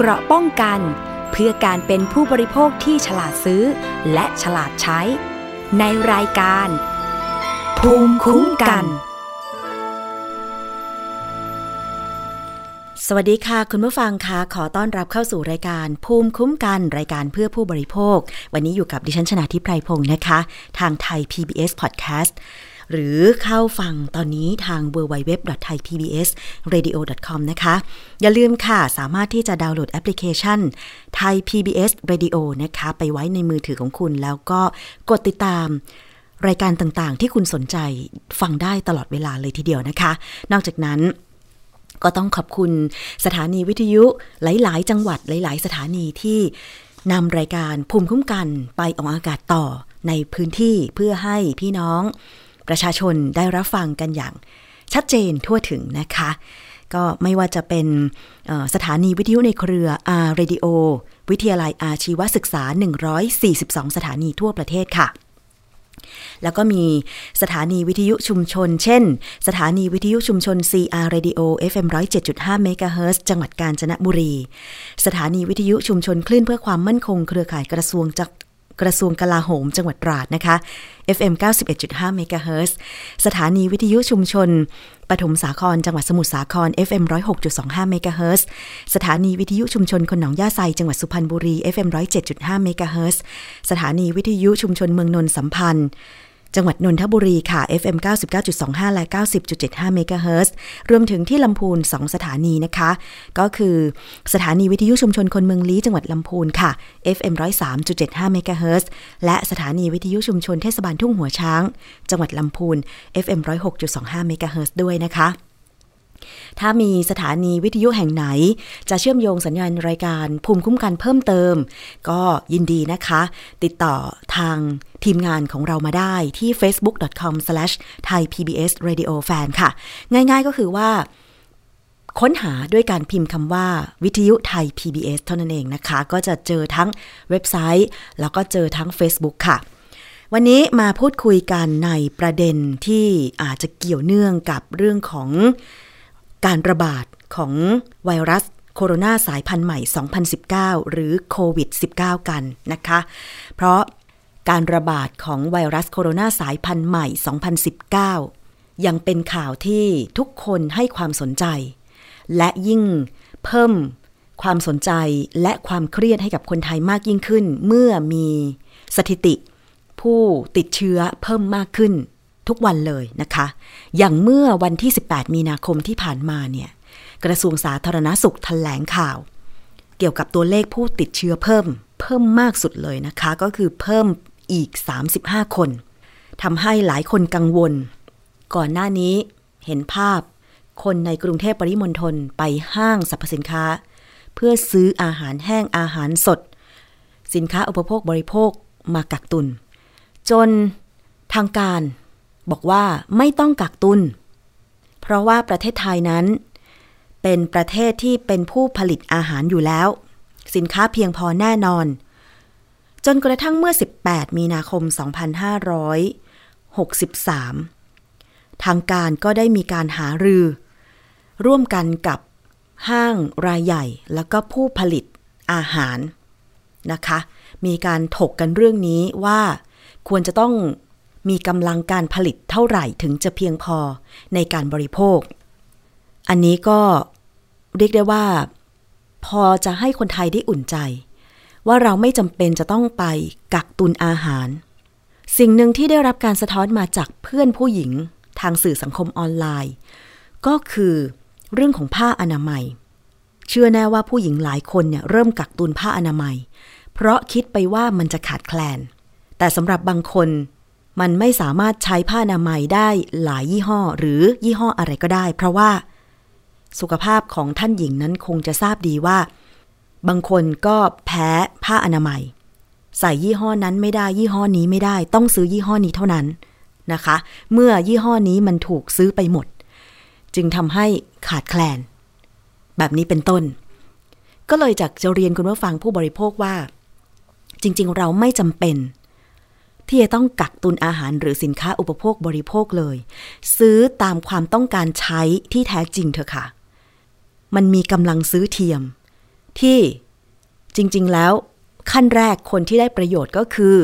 เกราะป้องกัน เพื่อการเป็นผู้บริโภคที่ฉลาดซื้อ และฉลาดใช้ ในรายการ ภูมิคุ้มกัน สวัสดีค่ะ คุณผู้ฟังคะขอต้อนรับเข้าสู่รายการภูมิคุ้มกันรายการเพื่อผู้บริโภค วันนี้อยู่กับดิฉันชนะทิพไพรพงศ์นะคะ ทางไทย PBS Podcast หรือเข้าฟังตอนนี้ทาง www.thaipbsradio.com นะคะ อย่าลืมค่ะ สามารถที่จะดาวน์โหลดแอปพลิเคชันไทย PBS Radio นะคะ ไปไว้ในมือถือของคุณ แล้วก็กดติดตามรายการต่างๆ ที่คุณสนใจฟังได้ตลอดเวลาเลยทีเดียวนะคะ นอกจากนั้นก็ต้องขอบคุณสถานีวิทยุหลาย ๆ จังหวัดหลาย ๆ สถานีที่นำรายการภูมิคุ้มกันไปออกอากาศต่อในพื้นที่เพื่อให้พี่น้อง ประชาชนได้รับฟังกันอย่างชัดเจนทั่วถึงนะคะ ก็ไม่ว่าจะเป็นสถานีวิทยุในเครือ R Radio วิทยาลัยอาชีวศึกษา 142 สถานีทั่วประเทศค่ะ แล้วก็มีสถานีวิทยุชุมชน เช่น สถานีวิทยุชุมชน CR Radio FM 107.5เมกะเฮิรตซ์จังหวัดกาญจนบุรี สถานีวิทยุชุมชนคลื่นเพื่อความมั่นคงเครือข่ายกระทรวงจา กระทรวงกลาโหมจังหวัดตราดนะคะ FM 91.5เมกะเฮิรตซ์สถานีวิทยุชุมชน ปฐมสาคร จังหวัดสมุทรสาคร FM 106.25เมกะเฮิรตซ์สถานีวิทยุชุมชนคนหนองย่าไซจังหวัดสุพรรณบุรี FM 107.5เมกะเฮิรตซ์สถานีวิทยุชุมชนเมืองนนสัมพันธ์ จังหวัดนนทบุรีค่ะ FM 99.25 และ 90.75 เมกะเฮิรตซ์รวมถึงที่ลำพูน 2 สถานีนะคะ ก็คือสถานีวิทยุชุมชนคนเมืองลี้จังหวัดลำพูนค่ะ FM 103.75 เมกะเฮิรตซ์และสถานีวิทยุชุมชนเทศบาลทุ่งหัวช้าง จังหวัดลำพูน FM 106.25 เมกะเฮิรตซ์ด้วยนะคะ ถ้ามีสถานีวิทยุแห่งไหน จะเชื่อมโยงสัญญาณรายการภูมิคุ้มกันเพิ่มเติม ก็ยินดีนะคะ ติดต่อทางทีมงานของเรามาได้ที่ facebook.com/thaipbsradiofan ค่ะ ง่ายๆก็คือว่า ค้นหาด้วยการพิมพ์คำว่า วิทยุไทย PBS เท่านั้นเองนะคะ ก็จะเจอทั้งเว็บไซต์ แล้วก็เจอทั้ง Facebook ค่ะวันนี้มาพูดคุยกันในประเด็นที่อาจจะเกี่ยวเนื่องกับเรื่องของ การระบาดของไวรัสโคโรนาสายพันธุ์ใหม่ 2019 หรือโควิด -19 กันนะคะ เพราะการระบาดของไวรัสโคโรนาสายพันธุ์ใหม่ 2019 ยังเป็นข่าวที่ทุกคนให้ความสนใจ และยิ่งเพิ่มความสนใจและความเครียดให้กับคนไทยมากยิ่งขึ้น เมื่อมีสถิติ ผู้ติดเชื้อเพิ่มมากขึ้น ทุกวันเลยนะคะ อย่างเมื่อวันที่ 18 มีนาคมที่ผ่านมาเนี่ย กระทรวงสาธารณสุขแถลงข่าว เกี่ยวกับตัวเลขผู้ติดเชื้อเพิ่ม เพิ่มมากสุดเลยนะคะ ก็คือเพิ่มอีก 35 คนทำให้หลายคนกังวล ก่อนหน้านี้เห็นภาพคนในกรุงเทพปริมณฑลไปห้างสรรพสินค้า เพื่อซื้ออาหารแห้งอาหารสด สินค้าอุปโภคบริโภคมากักตุน จนทางการ บอกว่าไม่ต้องกักตุน เพราะว่าประเทศไทยนั้น เป็นประเทศที่เป็นผู้ผลิตอาหารอยู่แล้ว สินค้าเพียงพอแน่นอน จนกระทั่งเมื่อ 18 มีนาคม 2563 ทางการก็ได้มีการหารือ ร่วมกันกับห้างรายใหญ่แล้วก็ผู้ผลิตอาหารนะคะ มีการถกกันเรื่องนี้ว่าควรจะต้อง มีกำลังการผลิตเท่าไหร่ถึงจะเพียงพอในการบริโภค อันนี้ก็เรียกได้ว่า พอจะให้คนไทยได้อุ่นใจ ว่าเราไม่จำเป็นจะต้องไปกักตุนอาหาร สิ่งหนึ่งที่ได้รับการสะท้อนมาจากเพื่อนผู้หญิงทางสื่อสังคมออนไลน์ ก็คือเรื่องของผ้าอนามัย เชื่อแน่ว่าผู้หญิงหลายคนเนี่ยเริ่มกักตุนผ้าอนามัย เพราะคิดไปว่ามันจะขาดแคลน แต่สำหรับบางคน มันไม่สามารถใช้ผ้าอนามัยได้หลายยี่ห้อหรือยี่ห้ออะไรก็ได้ เพราะว่า สุขภาพของท่านหญิงนั้นคงจะทราบดีว่า บางคนก็แพ้ผ้าอนามัย ใส่ยี่ห้อนั้นไม่ได้ยี่ห้อนี้ไม่ได้ ต้องซื้อยี่ห้อนี้เท่านั้นนะคะ เมื่อยี่ห้อนี้มันถูกซื้อไปหมด จึงทำให้ขาดแคลน แบบนี้เป็นต้น ก็เลยจากจะเรียนคุณผู้ฟังผู้บริโภคว่า จริง ๆ เราไม่จำเป็น ที่จะต้องกักตุนอาหารหรือสินค้าอุปโภคบริโภคเลย ซื้อตามความต้องการใช้ที่แท้จริงเถอะค่ะ มันมีกำลังซื้อเทียม ที่จริง ๆ แล้ว ขั้นแรกคนที่ได้ประโยชน์ก็คือ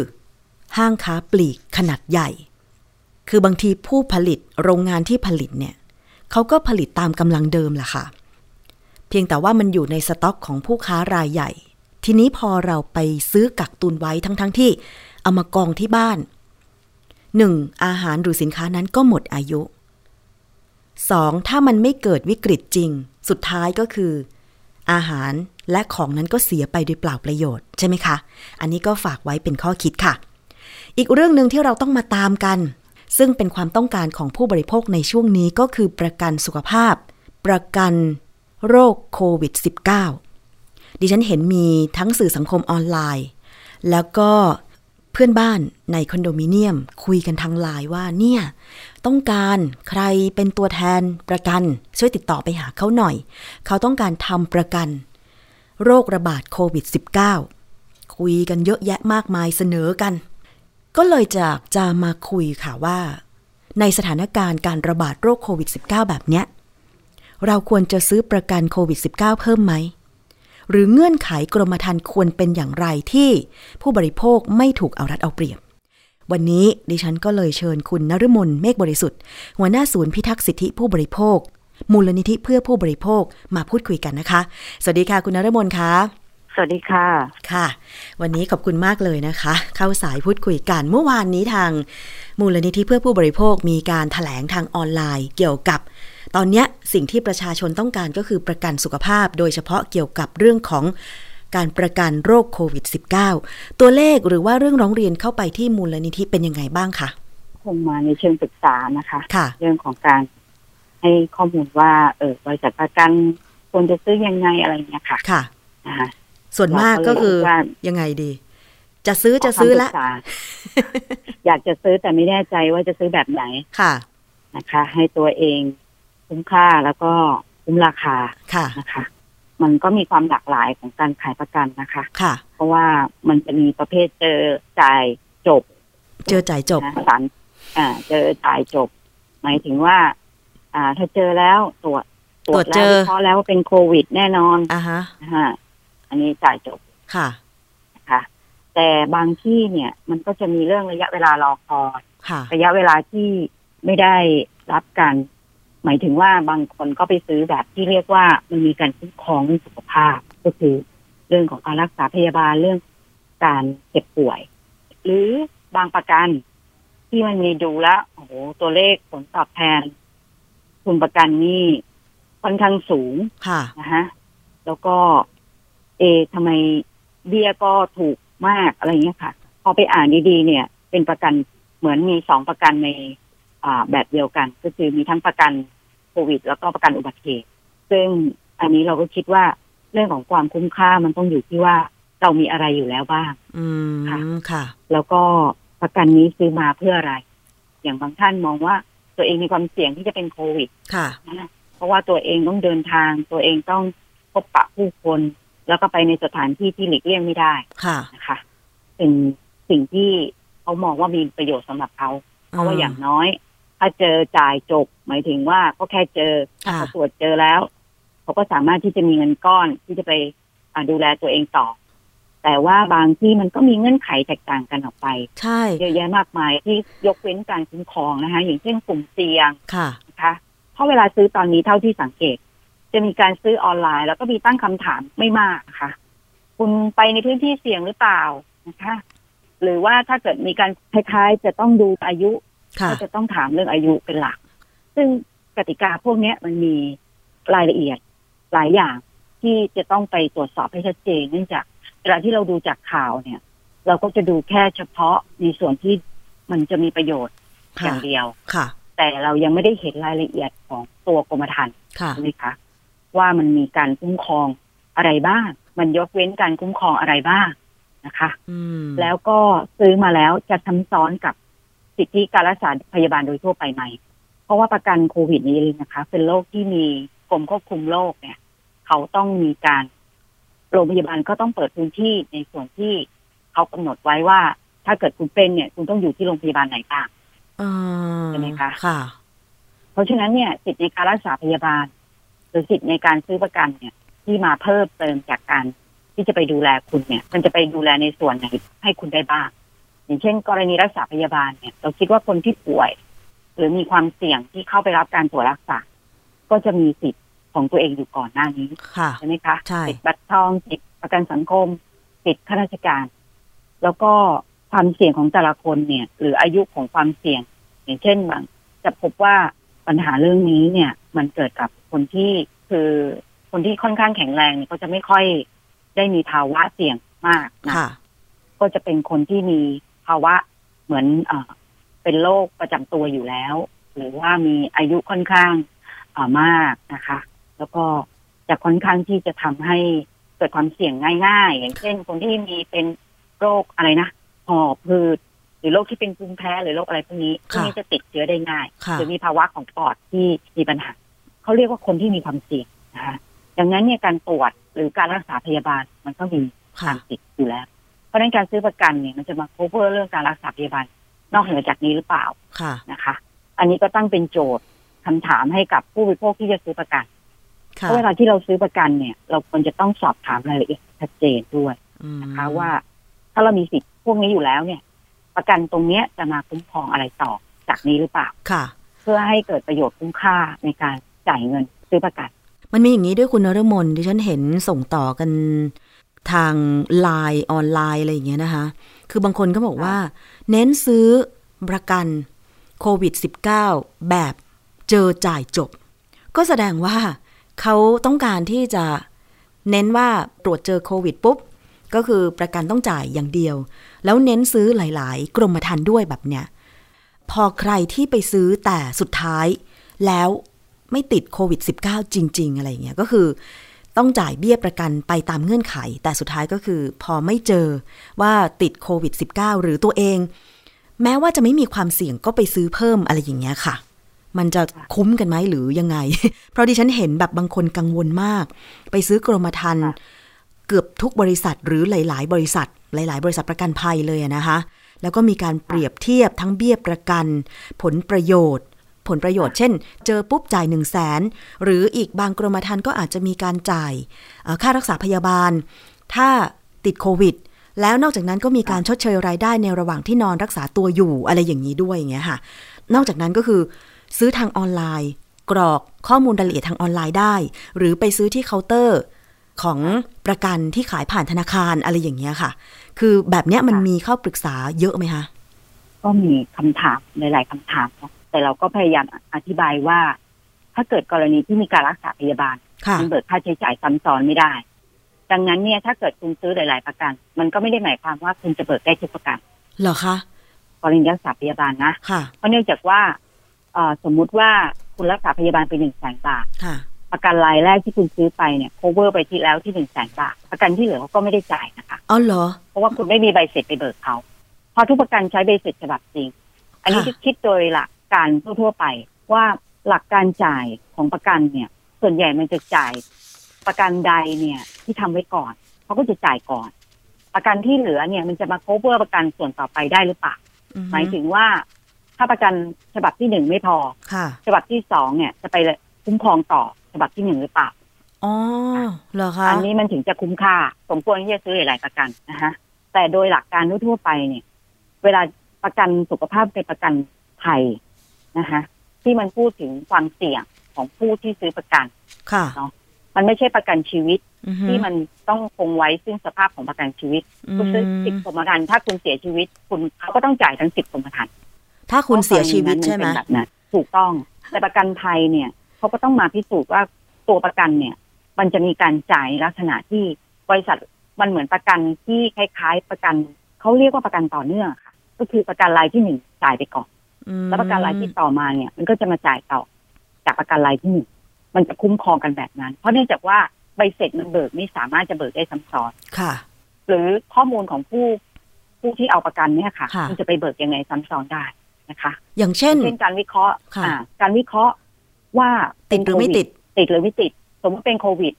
ห้างค้าปลีกขนาดใหญ่ คือบางทีผู้ผลิตโรงงานที่ผลิตเนี่ยเขาก็ผลิตตามกำลังเดิมแหละค่ะ เพียงแต่ว่ามันอยู่ในสต็อกของผู้ค้ารายใหญ่ ทีนี้พอเราไปซื้อกักตุนไว้ทั้งๆทที่ เอามากองที่บ้านหนึ่งอาหารหรือสินค้านั้นก็หมดอายุสองถ้ามันไม่เกิดวิกฤตจริง สุดท้ายก็คือ อาหารและของนั้นก็เสียไปโดยเปล่าประโยชน์ใช่ไหมคะ อันนี้ก็ฝากไว้เป็นข้อคิดค่ะ อีกเรื่องหนึ่งที่เราต้องมาตามกัน ซึ่งเป็นความต้องการของผู้บริโภคในช่วงนี้ก็คือประกันสุขภาพ ประกันโรคโควิด -19 ดิฉันเห็นมีทั้งสื่อสังคมออนไลน์ แล้วก็ เพื่อนบ้านในคอนโดมิเนียมคุยกันทางไลน์ว่าเนี่ย ต้องการใครเป็นตัวแทนประกัน ช่วยติดต่อไปหาเขาหน่อย เขาต้องการทำประกัน โรคระบาดโควิด -19 คุยกันเยอะแยะมากมายเสนอกัน ก็เลยจะจะมาคุยค่ะว่า ในสถานการณ์การระบาดโรคโควิด -19 แบบเนี้ยเราควรจะซื้อประกันโควิด -19 เพิ่มไหม หรือเงื่อนไขกรมธรรม์ควรเป็นอย่างไรที่ผู้บริโภคไม่ถูกเอารัดเอาเปรียบ วันนี้ดิฉันก็เลยเชิญคุณนฤมลเมฆบริสุทธิ์ หัวหน้าศูนย์พิทักษ์สิทธิผู้บริโภค มูลนิธิเพื่อผู้บริโภคมาพูดคุยกันนะคะ สวัสดีค่ะคุณนฤมลคะสวัสดีค่ะ ค่ะ วันนี้ขอบคุณมากเลยนะคะ เข้าสายพูดคุยกัน เมื่อวานนี้ทาง มูลนิธิเพื่อผู้บริโภคมีการถแถลงทางออนไลน์ เกี่ยวกับ ตอนนี้สิ่งที่ประชาชนต้องการก็คือประกันสุขภาพ โดยเฉพาะเกี่ยวกับเรื่องของการประกันโรคโควิด -19 ตัวเลขหรือว่าเรื่องร้องเรียนเข้าไปที่มูลนิธิเป็นยังไงบ้างคะคงมาในเชิงปรึกษานะคะคะเรื่องของการให้ข้อมูลว่าเออบริษัทประกันควรจะซื้อยังไงอะไรเงี้ยค่ะค่ะนะคะส่วนมากก็คือยังไงดี จะซื้อจะซื้อละอยากจะซื้อแต่ไม่แน่ใจว่าจะซื้อแบบไหนค่ะนะคะ ให้ตัวเอง คุ้มค่าแล้วก็คุ้มราคาค่ะนะคะ มันก็มีความหลากหลายของการขายประกันนะคะค่ะ เพราะว่ามันจะมีประเภทเจอจ่ายจบ เจอจ่ายจบสันอ่า เจอจ่ายจบ หมายถึงว่า อ่า ถ้าเจอแล้วตรวจตรวจเจอเพราะแล้วว่าเป็นโควิดแน่นอนอ่าฮะฮะอันนี้จ่ายจบค่ะนะคะแต่บางที่เนี่ย มันก็จะมีเรื่องระยะเวลารอคอยระยะเวลาที่ไม่ได้รับการ หมายถึงว่าบางคนก็ไปซื้อแบบที่เรียกว่ามันมีการคุ้มครองเรื่องสุขภาพ ก็คือเรื่องของการรักษาพยาบาลเรื่องการเจ็บป่วย หรือบางประกันที่มันมีดูแล้วโอ้โหตัวเลขผลตอบแทนคุณประกันนี่ค่อนข้างสูงค่ะนะฮะแล้วก็ เอทำไมเบี้ยก็ถูกมากอะไรเงี้ยค่ะ พอไปอ่านดีๆเนี่ย เป็นประกันเหมือนมีสองประกันใน แบบเดียวกัน ก็คือมีทั้งประกันโควิด แล้วก็ประกันอุบัติเหตุซึ่งอันนี้เราก็คิดว่าเรื่องของความคุ้มค่ามันต้องอยู่ที่ว่าเรามีอะไรอยู่แล้วบ้าง อืมค่ะ แล้วก็ประกันนี้ซื้อมาเพื่ออะไร อย่างบางท่านมองว่าตัวเองมีความเสี่ยงที่จะเป็นโควิด ค่ะเพราะว่าตัวเองต้องเดินทาง ตัวเองต้องพบปะผู้คน แล้วก็ไปในสถานที่ที่หลีกเลี่ยงไม่ได้ ค่ะ นะคะ เป็นสิ่งที่เขามองว่ามีประโยชน์สำหรับเขา เพราะว่าอย่างน้อย ถ้าเจอจ่ายจบ หมายถึงว่าก็แค่เจอถ้าตรวจเจอแล้ว เขาก็สามารถที่จะมีเงินก้อนที่จะไปดูแลตัวเองต่อ แต่ว่าบางที่มันก็มีเงื่อนไขแตกต่างกันออกไป ใช่เยอะแยะมากมายที่ยกเว้นการคุ้มครองนะคะ อย่างเช่นกลุ่มเสี่ยงค่ะนะคะเพราะเวลาซื้อตอนนี้เท่าที่สังเกต จะมีการซื้อออนไลน์ แล้วก็มีตั้งคำถามไม่มากค่ะ คุณไปในพื้นที่เสี่ยงหรือเปล่านะคะ หรือว่าถ้าเกิดมีการคล้ายๆ จะต้องดูอายุ ก็จะต้องถามเรื่องอายุเป็นหลัก ซึ่งกติกาพวกนี้มันมีรายละเอียดหลายอย่างที่จะต้องไปตรวจสอบให้ชัดเจน เนื่องจากเวลาที่เราดูจากข่าวเนี่ย เราก็จะดูแค่เฉพาะในส่วนที่มันจะมีประโยชน์อย่างเดียวค่ะ แต่เรายังไม่ได้เห็นรายละเอียดของตัวกรมธรรม์ใช่ไหมคะว่ามันมีการคุ้มครองอะไรบ้าง มันยกเว้นการคุ้มครองอะไรบ้างนะคะแล้วก็ซื้อมาแล้วจะซ้ำซ้อนกับ สิทธิการรักษาพยาบาลโดยทั่วไปไหม เพราะว่าประกันโควิดนี้นะคะ เป็นโรคที่มีกรมควบคุมโรคเนี่ย เขาต้องมีการโรงพยาบาลก็ต้องเปิดพื้นที่ในส่วนที่เขากำหนดไว้ว่า ถ้าเกิดคุณเป็นเนี่ย คุณต้องอยู่ที่โรงพยาบาลไหนบ้างใช่ไหมคะค่ะ เพราะฉะนั้นเนี่ย สิทธิในการรักษาพยาบาล หรือสิทธิในการซื้อประกันเนี่ย ที่มาเพิ่มเติมจากการที่จะไปดูแลคุณเนี่ย มันจะไปดูแลในส่วนไหนให้คุณได้บ้าง อย่างเช่น กรณีรักษาพยาบาลเนี่ย เราคิดว่าคนที่ป่วย หรือมีความเสี่ยงที่เข้าไปรับการตรวจรักษา ก็จะมีสิทธิ์ของตัวเองอยู่ก่อนหน้านี้ใช่ไหมคะสิทธิ์บัตรทองสิทธิ์ประกันสังคมสิทธิ์ข้าราชการ แล้วก็ความเสี่ยงของแต่ละคนเนี่ย หรืออายุของความเสี่ยง อย่างเช่นบางจะพบว่าปัญหาเรื่องนี้เนี่ย มันเกิดกับคนที่คือคนที่ค่อนข้างแข็งแรงเนี่ยก็จะไม่ค่อยได้มีภาวะเสี่ยงมากนะก็จะเป็นคนที่มี ภาวะเหมือนเอเป็นโรคประจำตัวอยู่แล้ว หรือว่ามีอายุค่อนข้างมากนะคะ แล้วก็จะค่อนข้างที่จะทำให้เกิดความเสี่ยงง่าย ๆ อย่างเช่น คนที่มีเป็นโรคอะไรนะหอบพืดหรือโรคที่เป็นภูมิแพ้หรือโรคอะไรพวกนี้พวกนี้จะติดเชื้อได้ง่ายหรือมีภาวะของปอดที่มีปัญหาเขาเรียกว่าคนที่มีความเสี่ยงนะคะดังนั้นเนี่ยการตรวจหรือการรักษาพยาบาลมันก็มีความติดอยู่แล้ว เพราะฉะนั้นการซื้อประกันเนี่ยมันจะมา cover เรื่องการรักษาพยาบาลนอกเหนือจากนี้หรือเปล่าค่ะนะคะ อันนี้ก็ตั้งเป็นโจทย์คำถามให้กับผู้บริโภคที่จะซื้อประกันเพราะเวลาที่เราซื้อประกันเนี่ย เราควรจะต้องสอบถามรายละเอียดชัดเจนด้วยนะคะว่า ถ้าเรามีสิทธิ์พวกนี้อยู่แล้วเนี่ย ประกันตรงเนี้ยจะมาคุ้มครองอะไรต่อจากนี้หรือเปล่าค่ะ เพื่อให้เกิดประโยชน์คุ้มค่าในการจ่ายเงินซื้อประกัน มันมีอย่างนี้ด้วยคุณนรมนที่ฉันเห็นส่งต่อกัน ทางไลน์ออนไลน์อะไรอย่างเงี้ยนะคะ คือบางคนก็บอกว่า เน้นซื้อประกันโควิด -19 แบบเจอจ่ายจบ ก็แสดงว่าเขาต้องการที่จะเน้นว่าตรวจเจอโควิดปุ๊บ ก็คือประกันต้องจ่ายอย่างเดียว แล้วเน้นซื้อหลายๆ กรมธรรม์ด้วยแบบเนี้ยพอใครที่ไปซื้อแต่สุดท้าย แล้วไม่ติดโควิด -19 จริง ๆ อะไรเงี้ยก็คือ ต้องจ่ายเบี้ยประกันไปตามเงื่อนไข แต่สุดท้ายก็คือพอไม่เจอว่าติดโควิด -19 หรือตัวเอง แม้ว่าจะไม่มีความเสี่ยงก็ไปซื้อเพิ่มอะไรอย่างเงี้ยค่ะ มันจะคุ้มกันไหมหรือยังไง เพราะดิฉันเห็นแบบบางคนกังวลมาก ไปซื้อกรมธรรม์เกือบทุกบริษัทหรือหลาย ๆ บริษัท หลาย ๆ บริษัทประกันภัยเลยนะคะ แล้วก็มีการเปรียบเทียบทั้งเบี้ยประกัน ผลประโยชน์ ผลประโยชน์ เช่น เจอปุ๊บจ่าย 1 0 0 0 0แสนหรืออีกบางกรมธรรม์ก็อาจจะมีการจ่ายค่ารักษาพยาบาล ถ้าติดโควิด แล้วนอกจากนั้นก็มีการชดเชยรายได้ในระหว่างที่นอนรักษาตัวอยู่อะไรอย่างนี้ด้วยอย่างเงี้ยค่ะ นอกจากนั้นก็คือ ซื้อทางออนไลน์ กรอกข้อมูลรายละเอียดทางออนไลน์ได้ หรือไปซื้อที่เคาน์เตอร์ของประกันที่ขายผ่านธนาคารอะไรอย่างเงี้ยค่ะ คือแบบเนี้ยมันมีเข้าปรึกษาเยอะไหมคะ ก็มีคำถามหลาย ๆคำถาม แต่เราก็พยายามอธิบายว่า ถ้าเกิดกรณีที่มีการรักษาพยาบาลมันเบิกค่าใช้จ่ายซ้ำซ้อนไม่ได้ ดังนั้นเนี่ยถ้าเกิดคุณซื้อหลาย ๆ ประกัน มันก็ไม่ได้หมายความว่าคุณจะเบิกได้ทุกประกันเหรอคะกรณีรักษาพยาบาลนะค่ะเพราะเนื่องจากว่าเอสมมุติว่าคุณรักษาพยาบาลไปหนึ่งแสนบาทประกันรายแรกที่คุณซื้อไปเนี่ย cover ไปที่แล้วที่หนึ่งแสนบาท ประกันที่เหลือเขาก็ไม่ได้จ่ายนะคะอ๋อเหรอ เพราะว่าคุณไม่มีใบเสร็จไปเบิกเขา พอทุกประกันใช้ใบเสร็จฉบับจริง อันนี้จะคิดโดยหลัก การทั่วๆไป ว่าหลักการจ่ายของประกันเนี่ย ส่วนใหญ่มันจะจ่ายประกันใดเนี่ยที่ทำไว้ก่อนเขาก็จะจ่ายก่อน ประกันที่เหลือเนี่ยมันจะมาโคเวอร์ประกันส่วนต่อไปได้หรือเปล่าหมายถึงว่าถ้าประกันฉบับที่หนึ่งไม่พอฉบับที่สองเนี่ยจะไปคุ้มครองต่อฉบับที่หนึ่งหรือเปล่าอ๋อเหรอคะอันนี้มันถึงจะคุ้มค่าสมควรที่จะซื้อหลายประกันนะฮะแต่โดยหลักการทั่วไปเนี่ย เวลาประกันสุขภาพเป็นประกันภัย นะคะ ที่มันพูดถึงความเสี่ยงของผู้ที่ซื้อประกันเนาะมันไม่ใช่ประกันชีวิต ที่มันต้องคงไว้ซึ่งสภาพของประกันชีวิตคุณซื้อสิบกรมธรรม์ถ้าคุณเสียชีวิต คุณเขาก็ต้องจ่ายทั้งสิบกรมธรรม์ถ้าคุณเสียชีวิตใช่ไหมแบบนั้นถูกต้องแต่ประกันภัยเนี่ยเขาก็ต้องมาพิสูจน์ว่าตัวประกันเนี่ย มันจะมีการจ่ายลักษณะที่บริษัทมันเหมือนประกันที่คล้าย ๆ ประกันเขาเรียกว่าประกันต่อเนื่องค่ะ ก็คือประกันรายที่หนึ่งจ่ายไปก่อน แล้วประกันรายที่ต่อมาเนี่ย มันก็จะมาจ่ายต่อ จากประกันรายที่หนึ่งมันจะคุ้มครองกันแบบนั้น เพราะเนื่องจากว่าใบเสร็จมันเบิกไม่สามารถจะเบิกได้ซ้ำซ้อนค่ะ หรือข้อมูลของผู้ผู้ที่เอาประกันเนี่ยค่ะมันจะไปเบิกยังไงซ้ำซ้อนได้นะคะ อย่างเช่นเช่นการวิเคราะห์การวิเคราะห์ว่าติดหรือไม่ติด ติดหรือไม่ติด สมมติเป็นโควิด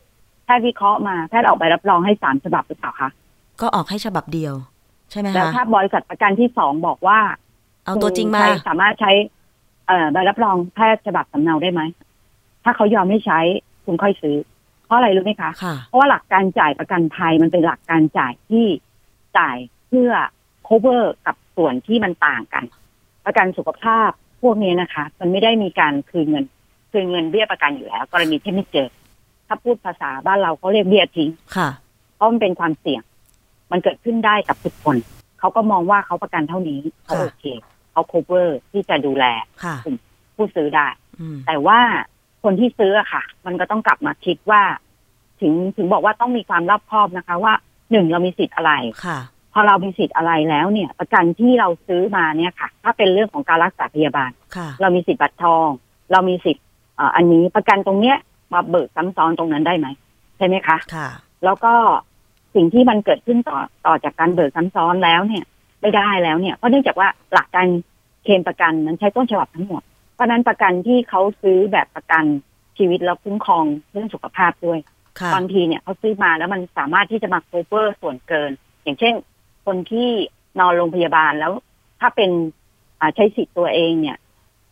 แพทย์วิเคราะห์มาแพทย์ออกใบรับรองให้สามฉบับหรือเปล่าคะก็ออกให้ฉบับเดียว ใช่ไหมคะแล้วถ้าบริษัทประกันที่สองบอกว่า เอาตัวจริงมา สามารถใช้ เอ่อใบรับรองแพทย์ฉบับสำเนาได้ไหม ถ้าเขายอมให้ใช้คุณค่อยซื้อ เพราะอะไรรู้ไหมคะ เพราะว่าหลักการจ่ายประกันภัยมันเป็นหลักการจ่ายที่จ่ายเพื่อ cover กับส่วนที่มันต่างกัน ประกันสุขภาพพวกนี้นะคะ มันไม่ได้มีการคืนเงิน คืนเงินเบี้ยประกันอยู่แล้ว กรณีที่ไม่เจอ ถ้าพูดภาษาบ้านเราเขาเรียกเบี้ยทิ้งค่ะ เพราะมันเป็นความเสี่ยง มันเกิดขึ้นได้กับทุกคน เขาก็มองว่าเขาประกันเท่านี้เขาโอเค เขา cover ที่จะดูแลกลุ่มผู้ซื้อได้ แต่ว่าคนที่ซื้ออะค่ะ มันก็ต้องกลับมาคิดว่า ถึงถึงบอกว่าต้องมีความรอบคอบนะคะ ว่าหนึ่งเรามีสิทธิ์อะไรค่ะ พอเรามีสิทธิ์อะไรแล้วเนี่ย ประกันที่เราซื้อมาเนี่ยค่ะ ถ้าเป็นเรื่องของการรักษาพยาบาลเรามีสิทธิ์บัตรทอง เรามีสิทธิ์อันนี้ประกันตรงเนี้ยมาเบิกซ้ำซ้อนตรงนั้นได้ไหมใช่ไหมคะค่ะ แล้วก็สิ่งที่มันเกิดขึ้นต่อต่อจากการเบิกซ้ำซ้อนแล้วเนี่ย ไม่ได้แล้วเนี่ยเพราะเนื่องจากว่าหลักการเคลมประกันนั้นใช้ต้นฉบับทั้งหมด เพราะนั้นประกันที่เขาซื้อแบบประกันชีวิตแล้วคุ้มครองเรื่องสุขภาพด้วยบางทีเนี่ยเขาซื้อมาแล้วมันสามารถที่จะมาโคเวอร์ส่วนเกิน อย่างเช่น คนที่นอนโรงพยาบาลแล้ว ถ้าเป็นใช้สิทธิ์ตัวเองเนี่ย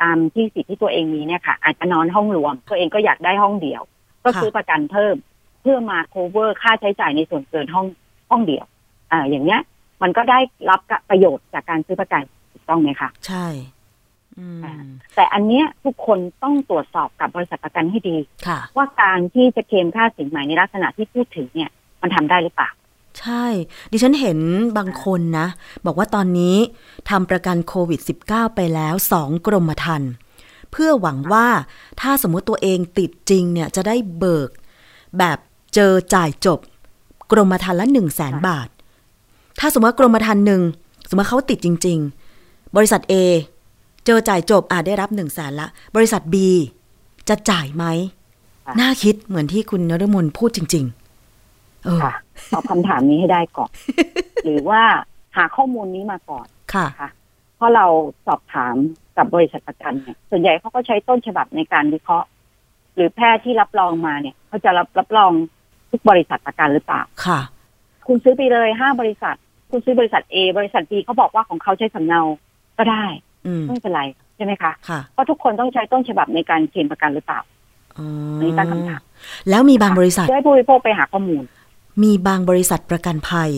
ตามที่สิทธิ์ที่ตัวเองมีเนี่ยค่ะ อาจจะนอนห้องรวม ตัวเองก็อยากได้ห้องเดียว ก็ซื้อประกันเพิ่ม เพื่อมา cover ค่าใช้จ่ายในส่วนเกินห้องห้องเดียว อ่าอย่างเนี้ย มันก็ได้รับประโยชน์จากการซื้อประกันถูกต้องไหมคะใช่แต่อันเนี้ยทุกคนต้องตรวจสอบกับบริษัทประกันให้ดีว่าการที่จะเคลมค่าสินไหมในลักษณะที่พูดถึงเนี่ย มันทำได้หรือเปล่า ใช่ ดิฉันเห็นบางคนนะ บอกว่าตอนนี้ทำประกันโควิด -19 ไปแล้วสองกรมธรรม์เพื่อหวังว่าถ้าสมมติตัวเองติดจริงเนี่ยจะได้เบิก แบบเจอจ่ายจบ กรมธรรม์ละหนึ่งแสนบาท ถ้าสมมติกรมธรรม์หนึ่งสมมติเขาติดจริง ๆ บริษัท A เจอจ่ายจบอาจได้รับหนึ่งแสนละ บริษัท B จะจ่ายไหมน่าคิดเหมือนที่คุณนรมนพูดจริงๆเออตอบคำถามนี้ให้ได้ก่อน หรือว่าหาข้อมูลนี้มาก่อนค่ะคะเพราะเราสอบถามกับบริษัทประกันเนี่ยส่วนใหญ่เขาก็ใช้ต้นฉบับในการวิเคราะห์ หรือแพทย์ที่รับรองมาเนี่ยเขาจะรับรับรองทุกบริษัทประกันหรือเปล่าค่ะ คุณซื้อไปเลยห้าบริษัท คุณซื้อบริษัท A บริษัท B เขาบอกว่าของเขาใช้สำเนาก็ได้ไม่เป็นไรใช่ไหมคะเพราะทุกคนต้องใช้ต้นฉบับในการเคลมประกันหรือเปล่าอันนี้ตั้งคำถามแล้วมีบางบริษัทให้ผู้บริโภคไปหาข้อมูล มีบางบริษัทประกันภัย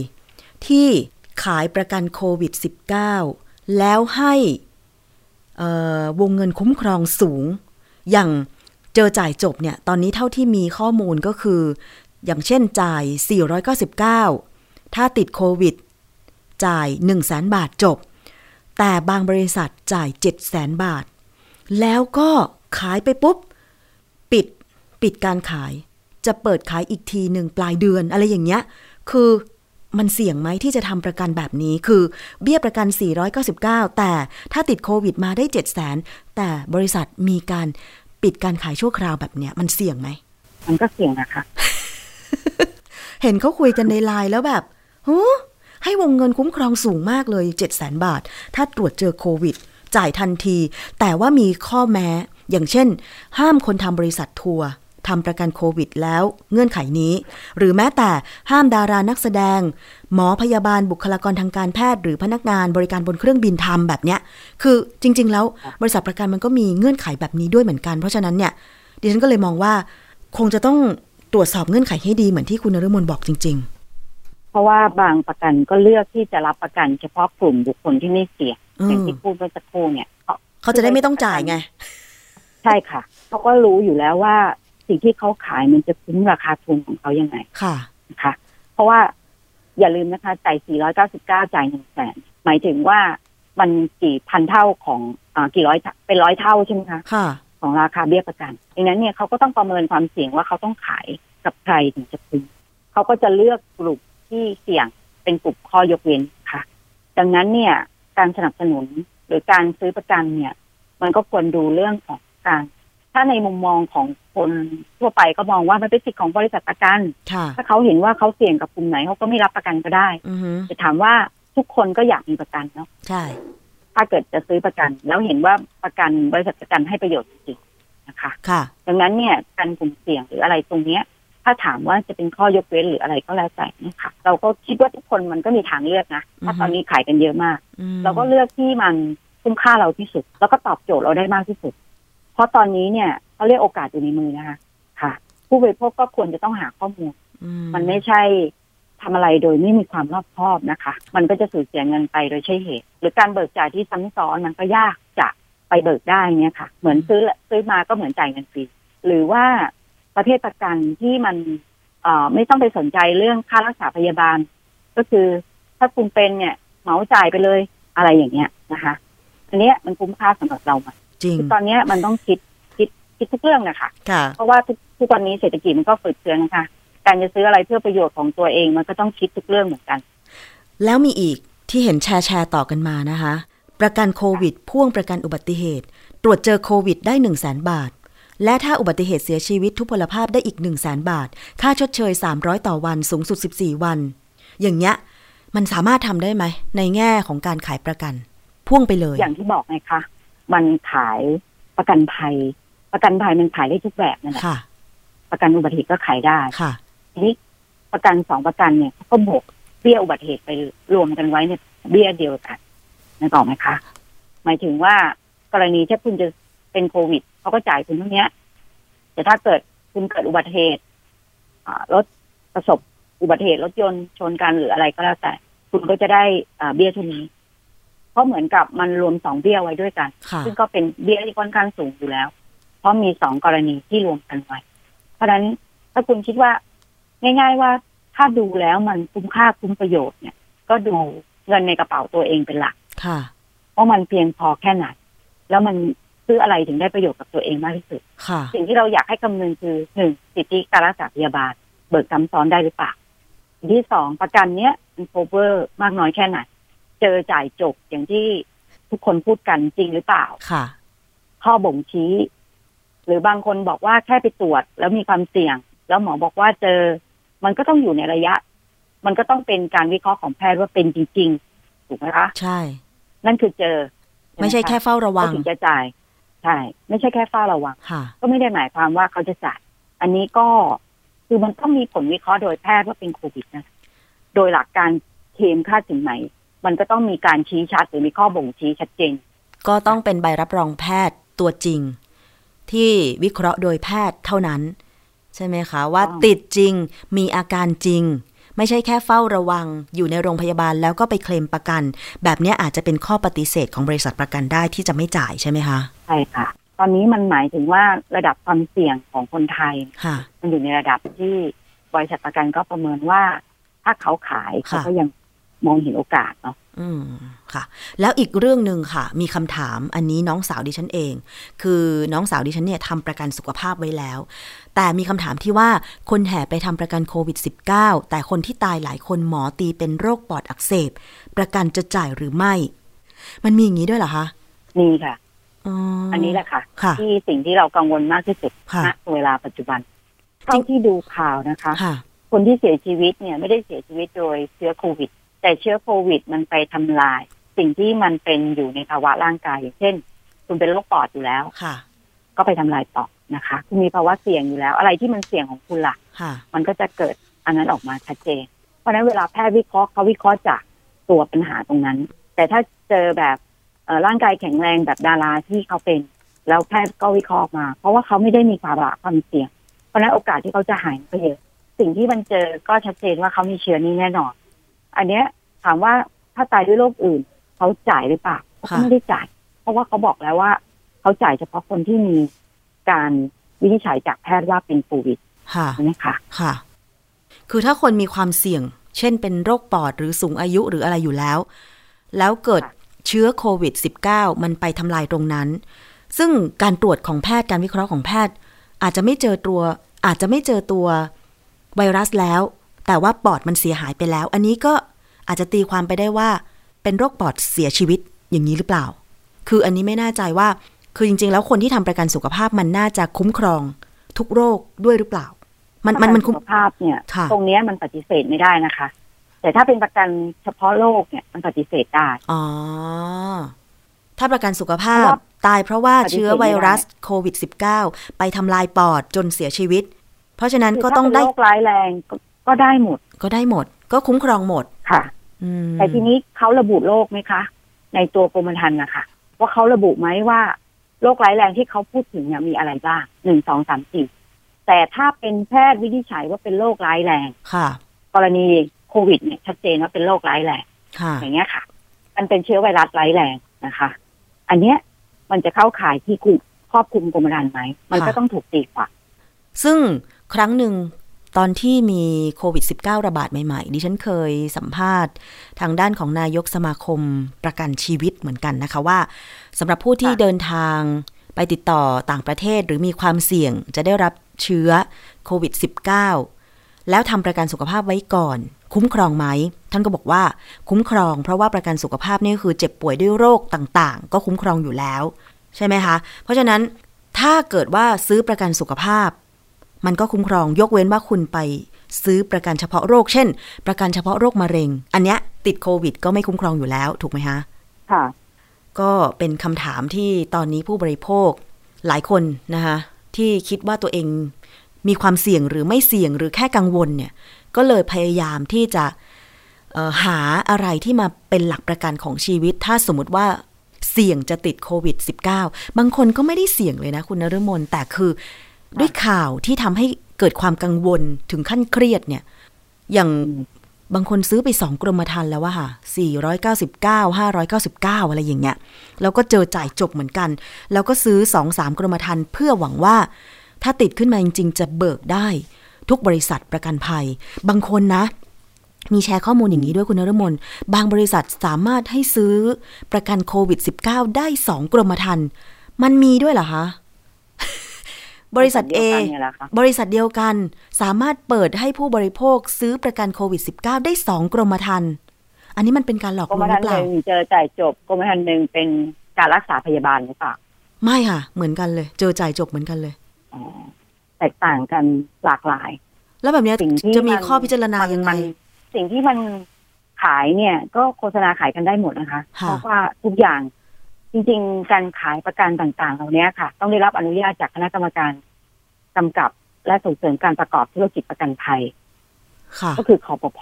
ที่ขายประกันโควิด -19 แล้วให้วงเงินคุ้มครองสูง อย่างเจอจ่ายจบเนี่ย ตอนนี้เท่าที่มีข้อมูลก็คือ อย่างเช่นจ่าย 499 ถ้าติดโควิด จ่าย 1 0 0 0 0แบาทจบ แต่บางบริษัทจ่ายเจ็ดแสนบาท แล้วก็ขายไปปุ๊บ ปิดปิดการขาย จะเปิดขายอีกทีหนึ่งปลายเดือนอะไรอย่างเงี้ย คือมันเสี่ยงไหมที่จะทำประกันแบบนี้ คือเบี้ยประกัน 499 แต่ถ้าติดโควิดมาได้ 7 0 0 0 0 0แต่บริษัทมีการปิดการขายชั่วคราวแบบเนี้ยมันเสี่ยงไหม มันก็เสี่ยงนะคะ เห็นเขาคุยกันในไลน์แล้วแบบโ้ให้วงเงินคุ้มครองสูงมากเลย 7 0 0 0 0 0 บาท ถ้าตรวจเจอโควิด จ่ายทันที แต่ว่ามีข้อแม้ อย่างเช่น ห้ามคนทำบริษัททัวร์ทำประกันโควิดแล้วเงื่อนไขนี้ หรือแม้แต่ห้ามดารานักแสดง หมอพยาบาลบุคลากรทางการแพทย์ หรือพนักงานบริการบนเครื่องบินทำแบบเนี้ย คือจริง ๆ แล้วบริษัทประกันมันก็มีเงื่อนไขแบบนี้ด้วยเหมือนกัน เพราะฉะนั้นเนี่ยดิฉันก็เลยมองว่าคงจะต้อง ตรวจสอบเงื่อนไขให้ดีเหมือนที่คุณนฤมลบอกจริง ๆ เพราะว่าบางประกันก็เลือกที่จะรับประกัน เฉพาะกลุ่มบุคคลที่ไม่เสี่ยงอย่างที่พูดเมื่อสักครู่เนี่ยเขาจะได้ไม่ต้องจ่ายไง ใช่ค่ะเขาก็รู้อยู่แล้วว่าสิ่งที่เขาขายมันจะคุ้มราคาทุนของเขายังไงค่ะนะคะ เพราะว่าอย่าลืมนะคะจ่าย 499 จ่ายหนึ่งแสน หมายถึงว่ามันกี่พันเท่าของอ่ากี่ร้อยเป็นร้อยเท่าใช่ไหมคะ ค่ะ ของราคาเบี้ยประกันดังนั้นเนี่ยเขาก็ต้องประเมินความเสี่ยงว่าเขาต้องขายกับใครถึงจะคุ้มเขาก็จะเลือกกลุ่มที่เสี่ยงเป็นกลุ่มข้อยกเว้นค่ะ ดังนั้นเนี่ยการสนับสนุนหรือการซื้อประกันเนี่ย มันก็ควรดูเรื่องของการถ้าในมุมมองของคนทั่วไปก็มองว่ามันเป็นสิทธิของบริษัทประกัน ถ้าเขาเห็นว่าเขาเสี่ยงกับกลุ่มไหนเขาก็ไม่รับประกันก็ได้จะถามว่าทุกคนก็อยากมีประกันเนาะใช่ ถ้าเกิดจะซื้อประกัน แล้วเห็นว่าประกันบริษัทประกันให้ประโยชน์จริงนะคะ ค่ะ ดังนั้นเนี่ยการกลุ่มเสี่ยงหรืออะไรตรงเนี้ย ถ้าถามว่าจะเป็นข้อยกเว้นหรืออะไรก็แล้วแต่นะคะเราก็คิดว่าทุกคนมันก็มีทางเลือกนะถ้าตอนนี้ขายกันเยอะมาก เราก็เลือกที่มันคุ้มค่าเราที่สุด แล้วก็ตอบโจทย์เราได้มากที่สุด เพราะตอนนี้เนี่ยเขาเรียกโอกาสอยู่ในมือนะคะ ค่ะผผู้บริโภคก็ควรจะต้องหาข้อมูล มันไม่ใช่ ทำอะไรโดยไม่มีความรอบคอบนะคะ มันก็จะสูญเสียเงินไปโดยใช่เหตุ หรือการเบิกจ่ายที่ซ้ำซ้อนมันก็ยากจะไปเบิกได้เนี่ยค่ะ เหมือนซื้อซื้อมาก็เหมือนจ่ายเงินฟรีหรือว่าประเภทประกันที่มันเอ่อไม่ต้องไปสนใจเรื่องค่ารักษาพยาบาล ก็คือถ้าคุณเป็นเนี่ยเหมาจ่ายไปเลยอะไรอย่างเงี้ยนะคะ อันเนี้ยมันคุ้มค่าสำหรับเราไหมจริงตอนเนี้ยมันต้องคิดคิดคิดทุกเรื่องนะคะเพราะว่าทุกทุกวันนี้เศรษฐกิจมันก็ฝืดเคืองนะคะ การจะซื้ออะไรเพื่อประโยชน์ของตัวเองมันก็ต้องคิดทุกเรื่องเหมือนกัน แล้วมีอีกที่เห็นแชร์แชร์ต่อกันมานะคะ ประกันโควิด พ่วงประกันอุบัติเหตุ ตรวจเจอโควิดได้1 0 0 0 0แบาท และถ้าอุบัติเหตุเสียชีวิตทุพพลภาพได้อีก 1 0 0 0 0แบาท ค่าชดเชย 300 ต่อวันสูงสุด 14 วัน อย่างเงี้ยมันสามารถทำได้ไหม ในแง่ของการขายประกัน พ่วงไปเลย อย่างที่บอกไงคะ มันขายประกันภัย ประกันภัยมันขายได้ทุกแบบนั่นแหละประกันอุบัติเหตุก็ขายได้ค่ะ ทีนี้ประกันสองประกันเนี่ยเขาก็บวกเบี้ยอุบัติเหตุไปรวมกันไว้เนี่ยเบี้ยเดียวกันนั่นต่อไหมคะ หมายถึงว่ากรณีถ้าคุณจะเป็นโควิดเขาก็จ่ายคุณเท่านี้แต่ถ้าเกิดคุณเกิดอุบัติเหตุรถประสบอุบัติเหตุรถยนต์ชนกันหรืออะไรก็แล้วแต่ คุณก็จะได้เบี้ยเท่านี้ เพราะเหมือนกับมันรวมสองเบี้ยไว้ด้วยกัน ซึ่งก็เป็นเบี้ยที่ค่อนข้างสูงอยู่แล้ว เพราะมีสองกรณีที่รวมกันไว้ เพราะฉะนั้นถ้าคุณคิดว่า ง่าย ๆ ว่าถ้าดูแล้วมันคุ้มค่าคุ้มประโยชน์เนี่ย ก็ดูเงินในกระเป๋าตัวเองเป็นหลักค่ะว่ามันเพียงพอแค่ไหนแล้วมันซื้ออะไรถึงได้ประโยชน์กับตัวเองมากที่สุดค่ะสิ่งที่เราอยากให้คำนึงคือหนึ่งสิทธิการรักษาพยาบาล เบิกซ้ำซ้อนได้หรือเปล่าที่สองประกันเนี้ยมันโคเวอร์มากน้อยแค่ไหน เจอจ่ายจบอย่างที่ทุกคนพูดกันจริงหรือเปล่าค่ะ ข้อบ่งชี้ หรือบางคนบอกว่าแค่ไปตรวจแล้วมีความเสี่ยง แล้วหมอบอกว่าเจอ มันก็ต้องอยู่ในระยะ มันก็ต้องเป็นการวิเคราะห์ของแพทย์ว่าเป็นจริงๆถูกไหมคะใช่ นั่นคือเจอ ไม่ใช่แค่เฝ้าระวังถึงจะจ่ายใช่ไม่ใช่แค่เฝ้าระวังค่ะก็ไม่ได้หมายความว่าเขาจะจ่ายอันนี้ก็คือมันต้องมีผลวิเคราะห์โดยแพทย์ว่าเป็นโควิดนะโดยหลักการเคลมค่าสินไหมมันก็ต้องมีการชี้ชัดหรือมีข้อบ่งชี้ชัดเจน ก็ต้องเป็นใบรับรองแพทย์ตัวจริง ที่วิเคราะห์โดยแพทย์เท่านั้น ใช่ไหมคะ ว่าติดจริงมีอาการจริง ไม่ใช่แค่เฝ้าระวังอยู่ในโรงพยาบาลแล้วก็ไปเคลมประกัน แบบนี้อาจจะเป็นข้อปฏิเสธของบริษัทประกันได้ที่จะไม่จ่ายใช่ไหมคะใช่ค่ะ ตอนนี้มันหมายถึงว่าระดับความเสี่ยงของคนไทยมันอยู่ในระดับที่บริษัทประกันก็ประเมินว่า ถ้าเขาขายเขาก็ยัง มองเห็นโอกาสเนาะอืมค่ะ แล้วอีกเรื่องหนึ่งค่ะ มีคำถามอันนี้น้องสาวดิฉันเอง คือน้องสาวดิฉันเนี่ยทำประกันสุขภาพไว้แล้ว แต่มีคำถามที่ว่าคนแห่ไปทำประกันโควิด -19 แต่คนที่ตายหลายคนหมอตีเป็นโรคปอดอักเสบ ประกันจะจ่ายหรือไม่ มันมีอย่างนี้ด้วยเหรอคะมีค่ะอันนี้แหละค่ะที่สิ่งที่เรากังวลมากที่สุดณเวลาปัจจุบันเท่าที่ดูข่าวนะคะ คนที่เสียชีวิตเนี่ยไม่ได้เสียชีวิตโดยเชื้อโควิด แต่เชื้อโควิดมันไปทำลาย สิ่งที่มันเป็นอยู่ในภาวะร่างกายอย่างเช่น คุณเป็นโรคปอดอยู่แล้วค่ะ ก็ไปทำลายปอดนะคะ คุณมีภาวะเสี่ยงอยู่แล้ว อะไรที่มันเสี่ยงของคุณล่ะ มันก็จะเกิดอันนั้นออกมาชัดเจน เพราะฉะนั้นเวลาแพทย์วิเคราะห์เขาวิเคราะห์จากตัวปัญหาตรงนั้น แต่ถ้าเจอแบบร่างกายแข็งแรงแบบดาราที่เขาเป็น แล้วแพทย์ก็วิเคราะห์มา เพราะว่าเขาไม่ได้มีภาวะความเสี่ยง เพราะนั้นโอกาสที่เขาจะหายไปเยอะ สิ่งที่มันเจอก็ชัดเจนว่าเขามีเชื้อนี้แน่นอน อันเนี้ยถามว่าถ้าตายด้วยโรคอื่นเขาจ่ายหรือเปล่าเขาไม่ได้จ่าย เพราะว่าเขาบอกแล้วว่าเขาจ่ายเฉพาะคนที่มีการวินิจฉัยจากแพทย์ว่าเป็นโควิดใช่ไหมคะค่ะ คือถ้าคนมีความเสี่ยง เช่นเป็นโรคปอดหรือสูงอายุหรืออะไรอยู่แล้ว แล้วเกิดเชื้อโควิด -19 มันไปทำลายตรงนั้น ซึ่งการตรวจของแพทย์การวิเคราะห์ของแพทย์ อาจจะไม่เจอตัว อาจจะไม่เจอตัวไวรัสแล้ว แต่ว่าปอดมันเสียหายไปแล้ว อันนี้ก็อาจจะตีความไปได้ว่า เป็นโรคปอดเสียชีวิตอย่างนี้หรือเปล่า คืออันนี้ไม่แน่ใจว่า คือจริง ๆ แล้วคนที่ทำประกันสุขภาพมันน่าจะคุ้มครอง ทุกโรคด้วยหรือเปล่า มันมันมันคุ้มภาพเนี่ย ตรงนี้มันปฏิเสธไม่ได้นะคะ แต่ถ้าเป็นประกันเฉพาะโรคเนี่ยมันปฏิเสธได้ อ๋อ ถ้าประกันสุขภาพตายเพราะว่าเชื้อไวรัสโควิด -19 ไปทำลายปอดจนเสียชีวิต เพราะฉะนั้นก็ต้องได้โรคร้ายแรง ก็ได้หมด ก็ได้หมด ก็คุ้มครองหมดค่ะแต่ทีนี้เขาระบุโรคไหมคะ ในตัวกรมธรรม์นะคะว่าเขาระบุไหมว่าโรคร้ายแรงที่เขาพูดถึงเนี่ยมีอะไรบ้างหนึ่งสองสามสี่แต่ถ้าเป็นแพทย์วินิจฉัยว่าเป็นโรคร้ายแรงค่ะ กรณีโควิดเนี่ยชัดเจนว่าเป็นโรคร้ายแรงอย่างเงี้ยค่ะ มันเป็นเชื้อไวรัสร้ายแรงนะคะ อันเนี้ยมันจะเข้าข่ายที่คุมครอบคลุมกรมธรรม์ไหมมันก็ต้องถูกตีกว่าซึ่งครั้งหนึ่ง ตอนที่มีโควิด -19 ระบาดใหม่ๆ ดิฉันเคยสัมภาษณ์ทางด้านของนายกสมาคมประกันชีวิตเหมือนกันนะคะว่าสำหรับผู้ที่เดินทางไปติดต่อต่างประเทศหรือมีความเสี่ยงจะได้รับเชื้อโควิด -19 แล้วทำประกันสุขภาพไว้ก่อน คุ้มครองไหม ท่านก็บอกว่าคุ้มครอง เพราะว่าประกันสุขภาพนี่คือเจ็บป่วยด้วยโรคต่างๆ ก็คุ้มครองอยู่แล้ว ใช่ไหมคะ เพราะฉะนั้นถ้าเกิดว่าซื้อประกันสุขภาพ มันก็คุ้มครองยกเว้นว่าคุณไปซื้อประกันเฉพาะโรค เช่น ประกันเฉพาะโรคมะเร็ง อันเนี้ยติดโควิด ก็ไม่คุ้มครองอยู่แล้วถูกไหมคะค่ะก็เป็นคำถามที่ตอนนี้ผู้บริโภคหลายคนนะคะที่คิดว่าตัวเองมีความเสี่ยงหรือไม่เสี่ยงหรือแค่กังวลเนี่ย ก็เลยพยายามที่จะหาอะไรที่มาเป็นหลักประกันของชีวิต ถ้าสมมติว่าเสี่ยงจะติดโควิด -19 บางคนก็ไม่ได้เสี่ยงเลยนะคุณนฤมลแต่คือ ด้วยข่าวที่ทำให้เกิดความกังวลถึงขั้นเครียดเนี่ย อย่างบางคนซื้อไปสองกรมธรรม์แล้วว่าค่ะ 499 599 อะไรอย่างเงี้ย แล้วก็เจอจ่ายจบเหมือนกัน แล้วก็ซื้อสองสามกรมธรรม์เพื่อหวังว่า ถ้าติดขึ้นมาจริงๆ จะเบิกได้ ทุกบริษัทประกันภัย บางคนนะ มีแชร์ข้อมูลอย่างนี้ด้วยคุณนรมน บางบริษัทสามารถให้ซื้อประกันโควิด -19 ได้สองกรมธรรม์มันมีด้วยเหรอคะ บริษัท A บริษัทเดียวกัน สามารถเปิดให้ผู้บริโภคซื้อประกันโควิด -19 ได้สองกรมธรรม์อันนี้มันเป็นการหลอกลวงหรือเปล่ากรมธรรม์หนึ่งเจอจ่ายจบกรมธรรม์หนึ่งเป็นการรักษาพยาบาลหรือเปล่าไม่ค่ะ เหมือนกันเลย เจอจ่ายจบเหมือนกันเลยอ๋อแตกต่างกันหลากหลาย แล้วแบบนี้จะมีข้อพิจารณายังไงสิ่งที่มันขายเนี่ย ก็โฆษณาขายกันได้หมดนะคะ เพราะว่าทุกอย่าง จริง ๆ การขายประกันต่างๆ เหล่านี้ค่ะ ต้องได้รับอนุญาตจากคณะกรรมการกำกับและส่งเสริมการประกอบธุรกิจประกันภัยก็คือคอปพ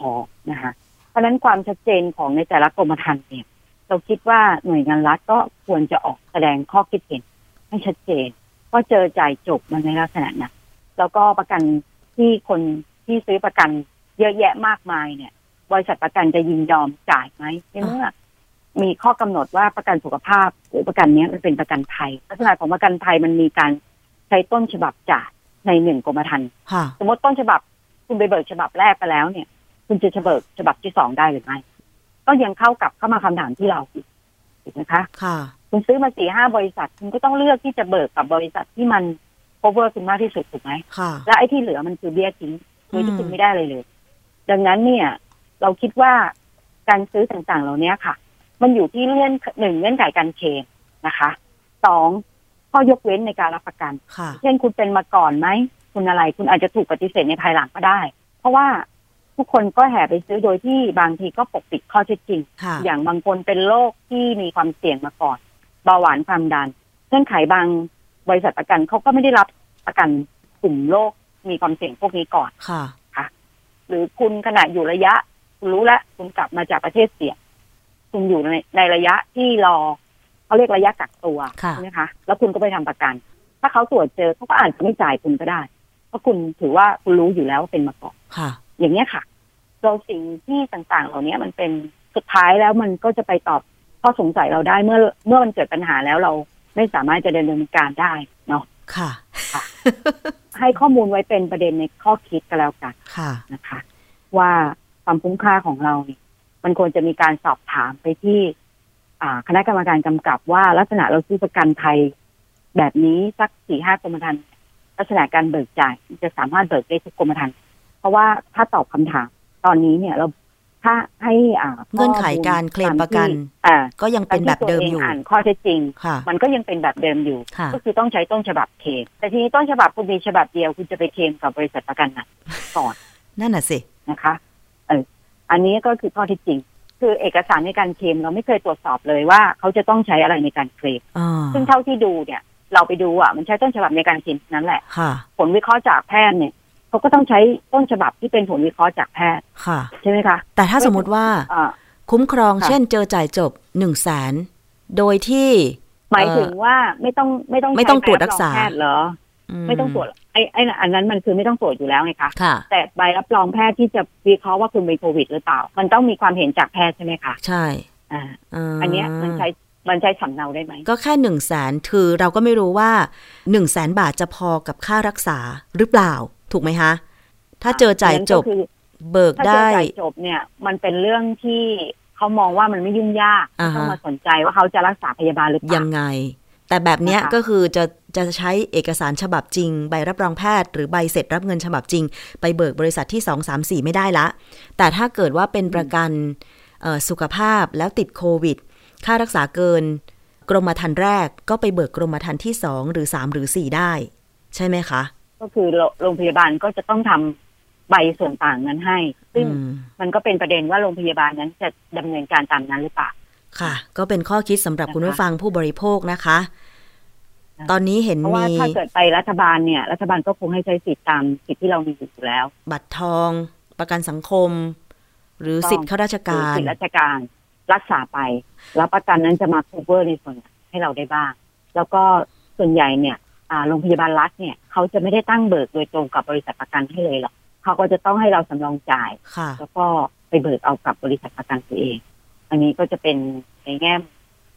นะคะเพราะนั้นความชัดเจนของในแต่ละกรมธรรม์เนี่ยเราคิดว่าหน่วยงานรัฐก็ควรจะออกแสดงข้อคิดเห็นให้ชัดเจนว่าเจอจ่ายจบมันในลักษณะนั้นแล้วก็ประกันที่คนที่ซื้อประกันเยอะแยะมากมายเนี่ย บริษัทประกันจะยินยอมจ่ายไหมในเมื่อ มีข้อกำหนดว่าประกันสุขภาพหรือประกันนี้มันเป็นประกันภัยลักษณะของประกันภัยมันมีการใช้ต้นฉบับจ่ายในหนึ่งกรมธรรม์สมมติต้นฉบับ คุณไปเบิกฉบับแรกไปแล้วเนี่ย คุณจะเบิกฉบับที่สองได้หรือไม่ก็ยังเข้ากับเข้ามาคำถามที่เราถูกไหมคะ ค่ะ คุณซื้อมาสี่ห้าบริษัท คุณก็ต้องเลือกที่จะเบิกกับบริษัทที่มัน cover คุณมากที่สุดถูกไหมค่ะและไอ้ที่เหลือมันคือเบี้ยทิ้งโดยที่คุณไม่ได้เลยเลย ดังนั้นเนี่ย เราคิดว่าการซื้อต่างๆ เหล่านี้ค่ะ มันอยู่ที่เงื่อนหนึ่งเงื่อนไขการเคมนะคะสองข้อยกเว้นในการรับประกัน เช่นคุณเป็นมาก่อนไหม คุณอะไร คุณอาจจะถูกปฏิเสธในภายหลังก็ได้ เพราะว่าทุกคนก็แห่ไปซื้อโดยที่บางทีก็ปกปิดข้อเท็จจริง อย่างบางคนเป็นโรคที่มีความเสี่ยงมาก่อนเบาหวานความดัน เงื่อนไขบางบริษัทประกันเขาก็ไม่ได้รับประกันกลุ่มโรคมีความเสี่ยงพวกนี้ก่อนค่ะ ค่ะ หรือคุณขณะอยู่ระยะ คุณรู้แล้วคุณกลับมาจากประเทศเสี่ยง คุณอยู่ในในระยะที่รอเขาเรียกระยะกักตัวใช่ไหมคะแล้วคุณก็ไปทำประกัน ถ้าเขาตรวจเจอเขาก็อาจจะไม่จ่ายคุณก็ได้ เพราะคุณถือว่าคุณรู้อยู่แล้วว่าเป็นมาก่อนอย่างเนี้ยค่ะเราสิ่งที่ต่างๆ เหล่านี้มันเป็นสุดท้ายแล้วมันก็จะไปตอบข้อสงสัยเราได้เมื่อเมื่อมันเกิดปัญหาแล้วเราไม่สามารถจะดำเนินการได้เนาะค่ะ ให้ข้อมูลไว้เป็นประเด็นในข้อคิดก็แล้วกันค่ะนะคะ ว่าความคุ้มค่าของเราเนี่ย มันควรจะมีการสอบถามไปที่คณะกรรมการกำกับว่าลักษณะเราซื้อประกันภัยแบบนี้สักสี่ห้ากรมธรรม์ลักษณะการเบิกจ่ายจะสามารถเบิกได้ทุกกรมธรรม์เพราะว่าถ้าตอบคำถามตอนนี้เนี่ยเราถ้าให้อ่าเงื่อนไขการเคลมประกันอ่าก็ยังเป็นแบบเดิมอยู่อ่านข้อเท็จจริง มันก็ยังเป็นแบบเดิมอยู่ ก็คือต้องใช้ต้นฉบับเคลมแต่ทีนี้ต้นฉบับคุณมีฉบับเดียวคุณจะไปเคลมกับบริษัทประกันไหนก่อนนั่นน่ะสินะคะเอออันนี้ก็คือข้อเท็จจริง คือเอกสารในการเคลมเราไม่เคยตรวจสอบเลยว่า เขาจะต้องใช้อะไรในการเคลมซึ่งเท่าที่ดูเนี่ย เราไปดูอะมันใช้ต้นฉบับในการเคลมนั้นแหละผลวิเคราะห์จากแพทย์เนี่ยเขาก็ต้องใช้ต้นฉบับที่เป็นผลวิเคราะห์จากแพทย์ค่ะใช่ไหมคะแต่ถ้าสมมติว่าคุ้มครองเช่นเจอจ่ายจบหนึ่งแสนโดยที่หมายถึงว่าไม่ต้องไม่ต้องไม่ต้องตรวจรักษาแพทย์เหรอ ไม่ต้องตรวจไอ้ไอ้อันนั้นมันคือไม่ต้องตรวจอยู่แล้วไงคะค่ะแต่ใบรับรองแพทย์ที่จะวิเคราะห์ว่าคุณเป็นโควิดหรือเปล่า มันต้องมีความเห็นจากแพทย์ใช่ไหมคะใช่อ่าอันเนี้ยมันใช้มันใช้สำเนาได้ไหม ก็แค่หนึ่งแสนคือเราก็ไม่รู้ว่าหนึ่งแสนบาทจะพอกับค่ารักษาหรือเปล่า ถูกไหมคะ ถ้าเจอจ่ายจบเบิกได้ถ้าเจอจ่ายจบเนี่ย มันเป็นเรื่องที่เขามองว่ามันไม่ยุ่งยาก ต้องมาสนใจว่าเขาจะรักษาพยาบาลหรือเปล่ายังไง แต่แบบนี้ก็คือจะจะใช้เอกสารฉบับจริง ใบรับรองแพทย์ หรือใบเสร็จรับเงินฉบับจริง ไปเบิกบริษัทที่สองสามสี่ไม่ได้ละ แต่ถ้าเกิดว่าเป็นประกันสุขภาพแล้วติดโควิด ค่ารักษาเกิน กรมธรรม์แรกก็ไปเบิกกรมธรรม์ที่สองหรือสามหรือสี่ได้ ใช่ไหมคะ ก็คือโรงพยาบาลก็จะต้องทำใบส่วนต่างนั้นให้ ซึ่งมันก็เป็นประเด็นว่าโรงพยาบาลนั้นจะดำเนินการตามนั้นหรือเปล่า ค่ะ ก็เป็นข้อคิดสำหรับคุณผู้ฟังผู้บริโภคนะคะ ตอนนี้เห็นมีเพราะว่าถ้าเกิดไปรัฐบาลเนี่ย รัฐบาลก็คงให้ใช้สิทธิตามสิทธิที่เรามีอยู่แล้ว บัตรทอง ประกันสังคม หรือสิทธิข้าราชการสิทธิราชการรักษาไป แล้วประกันนั้นจะมา cover ในส่วนให้เราได้บ้าง แล้วก็ส่วนใหญ่เนี่ยโรงพยาบาลรัฐเนี่ยเขาจะไม่ได้ตั้งเบิกโดยตรงกับบริษัทประกันให้เลยหรอกเขาก็จะต้องให้เราสำรองจ่าย แล้วก็ไปเบิกเอากับบริษัทประกันตัวเอง อันนี้ก็จะเป็นในแง่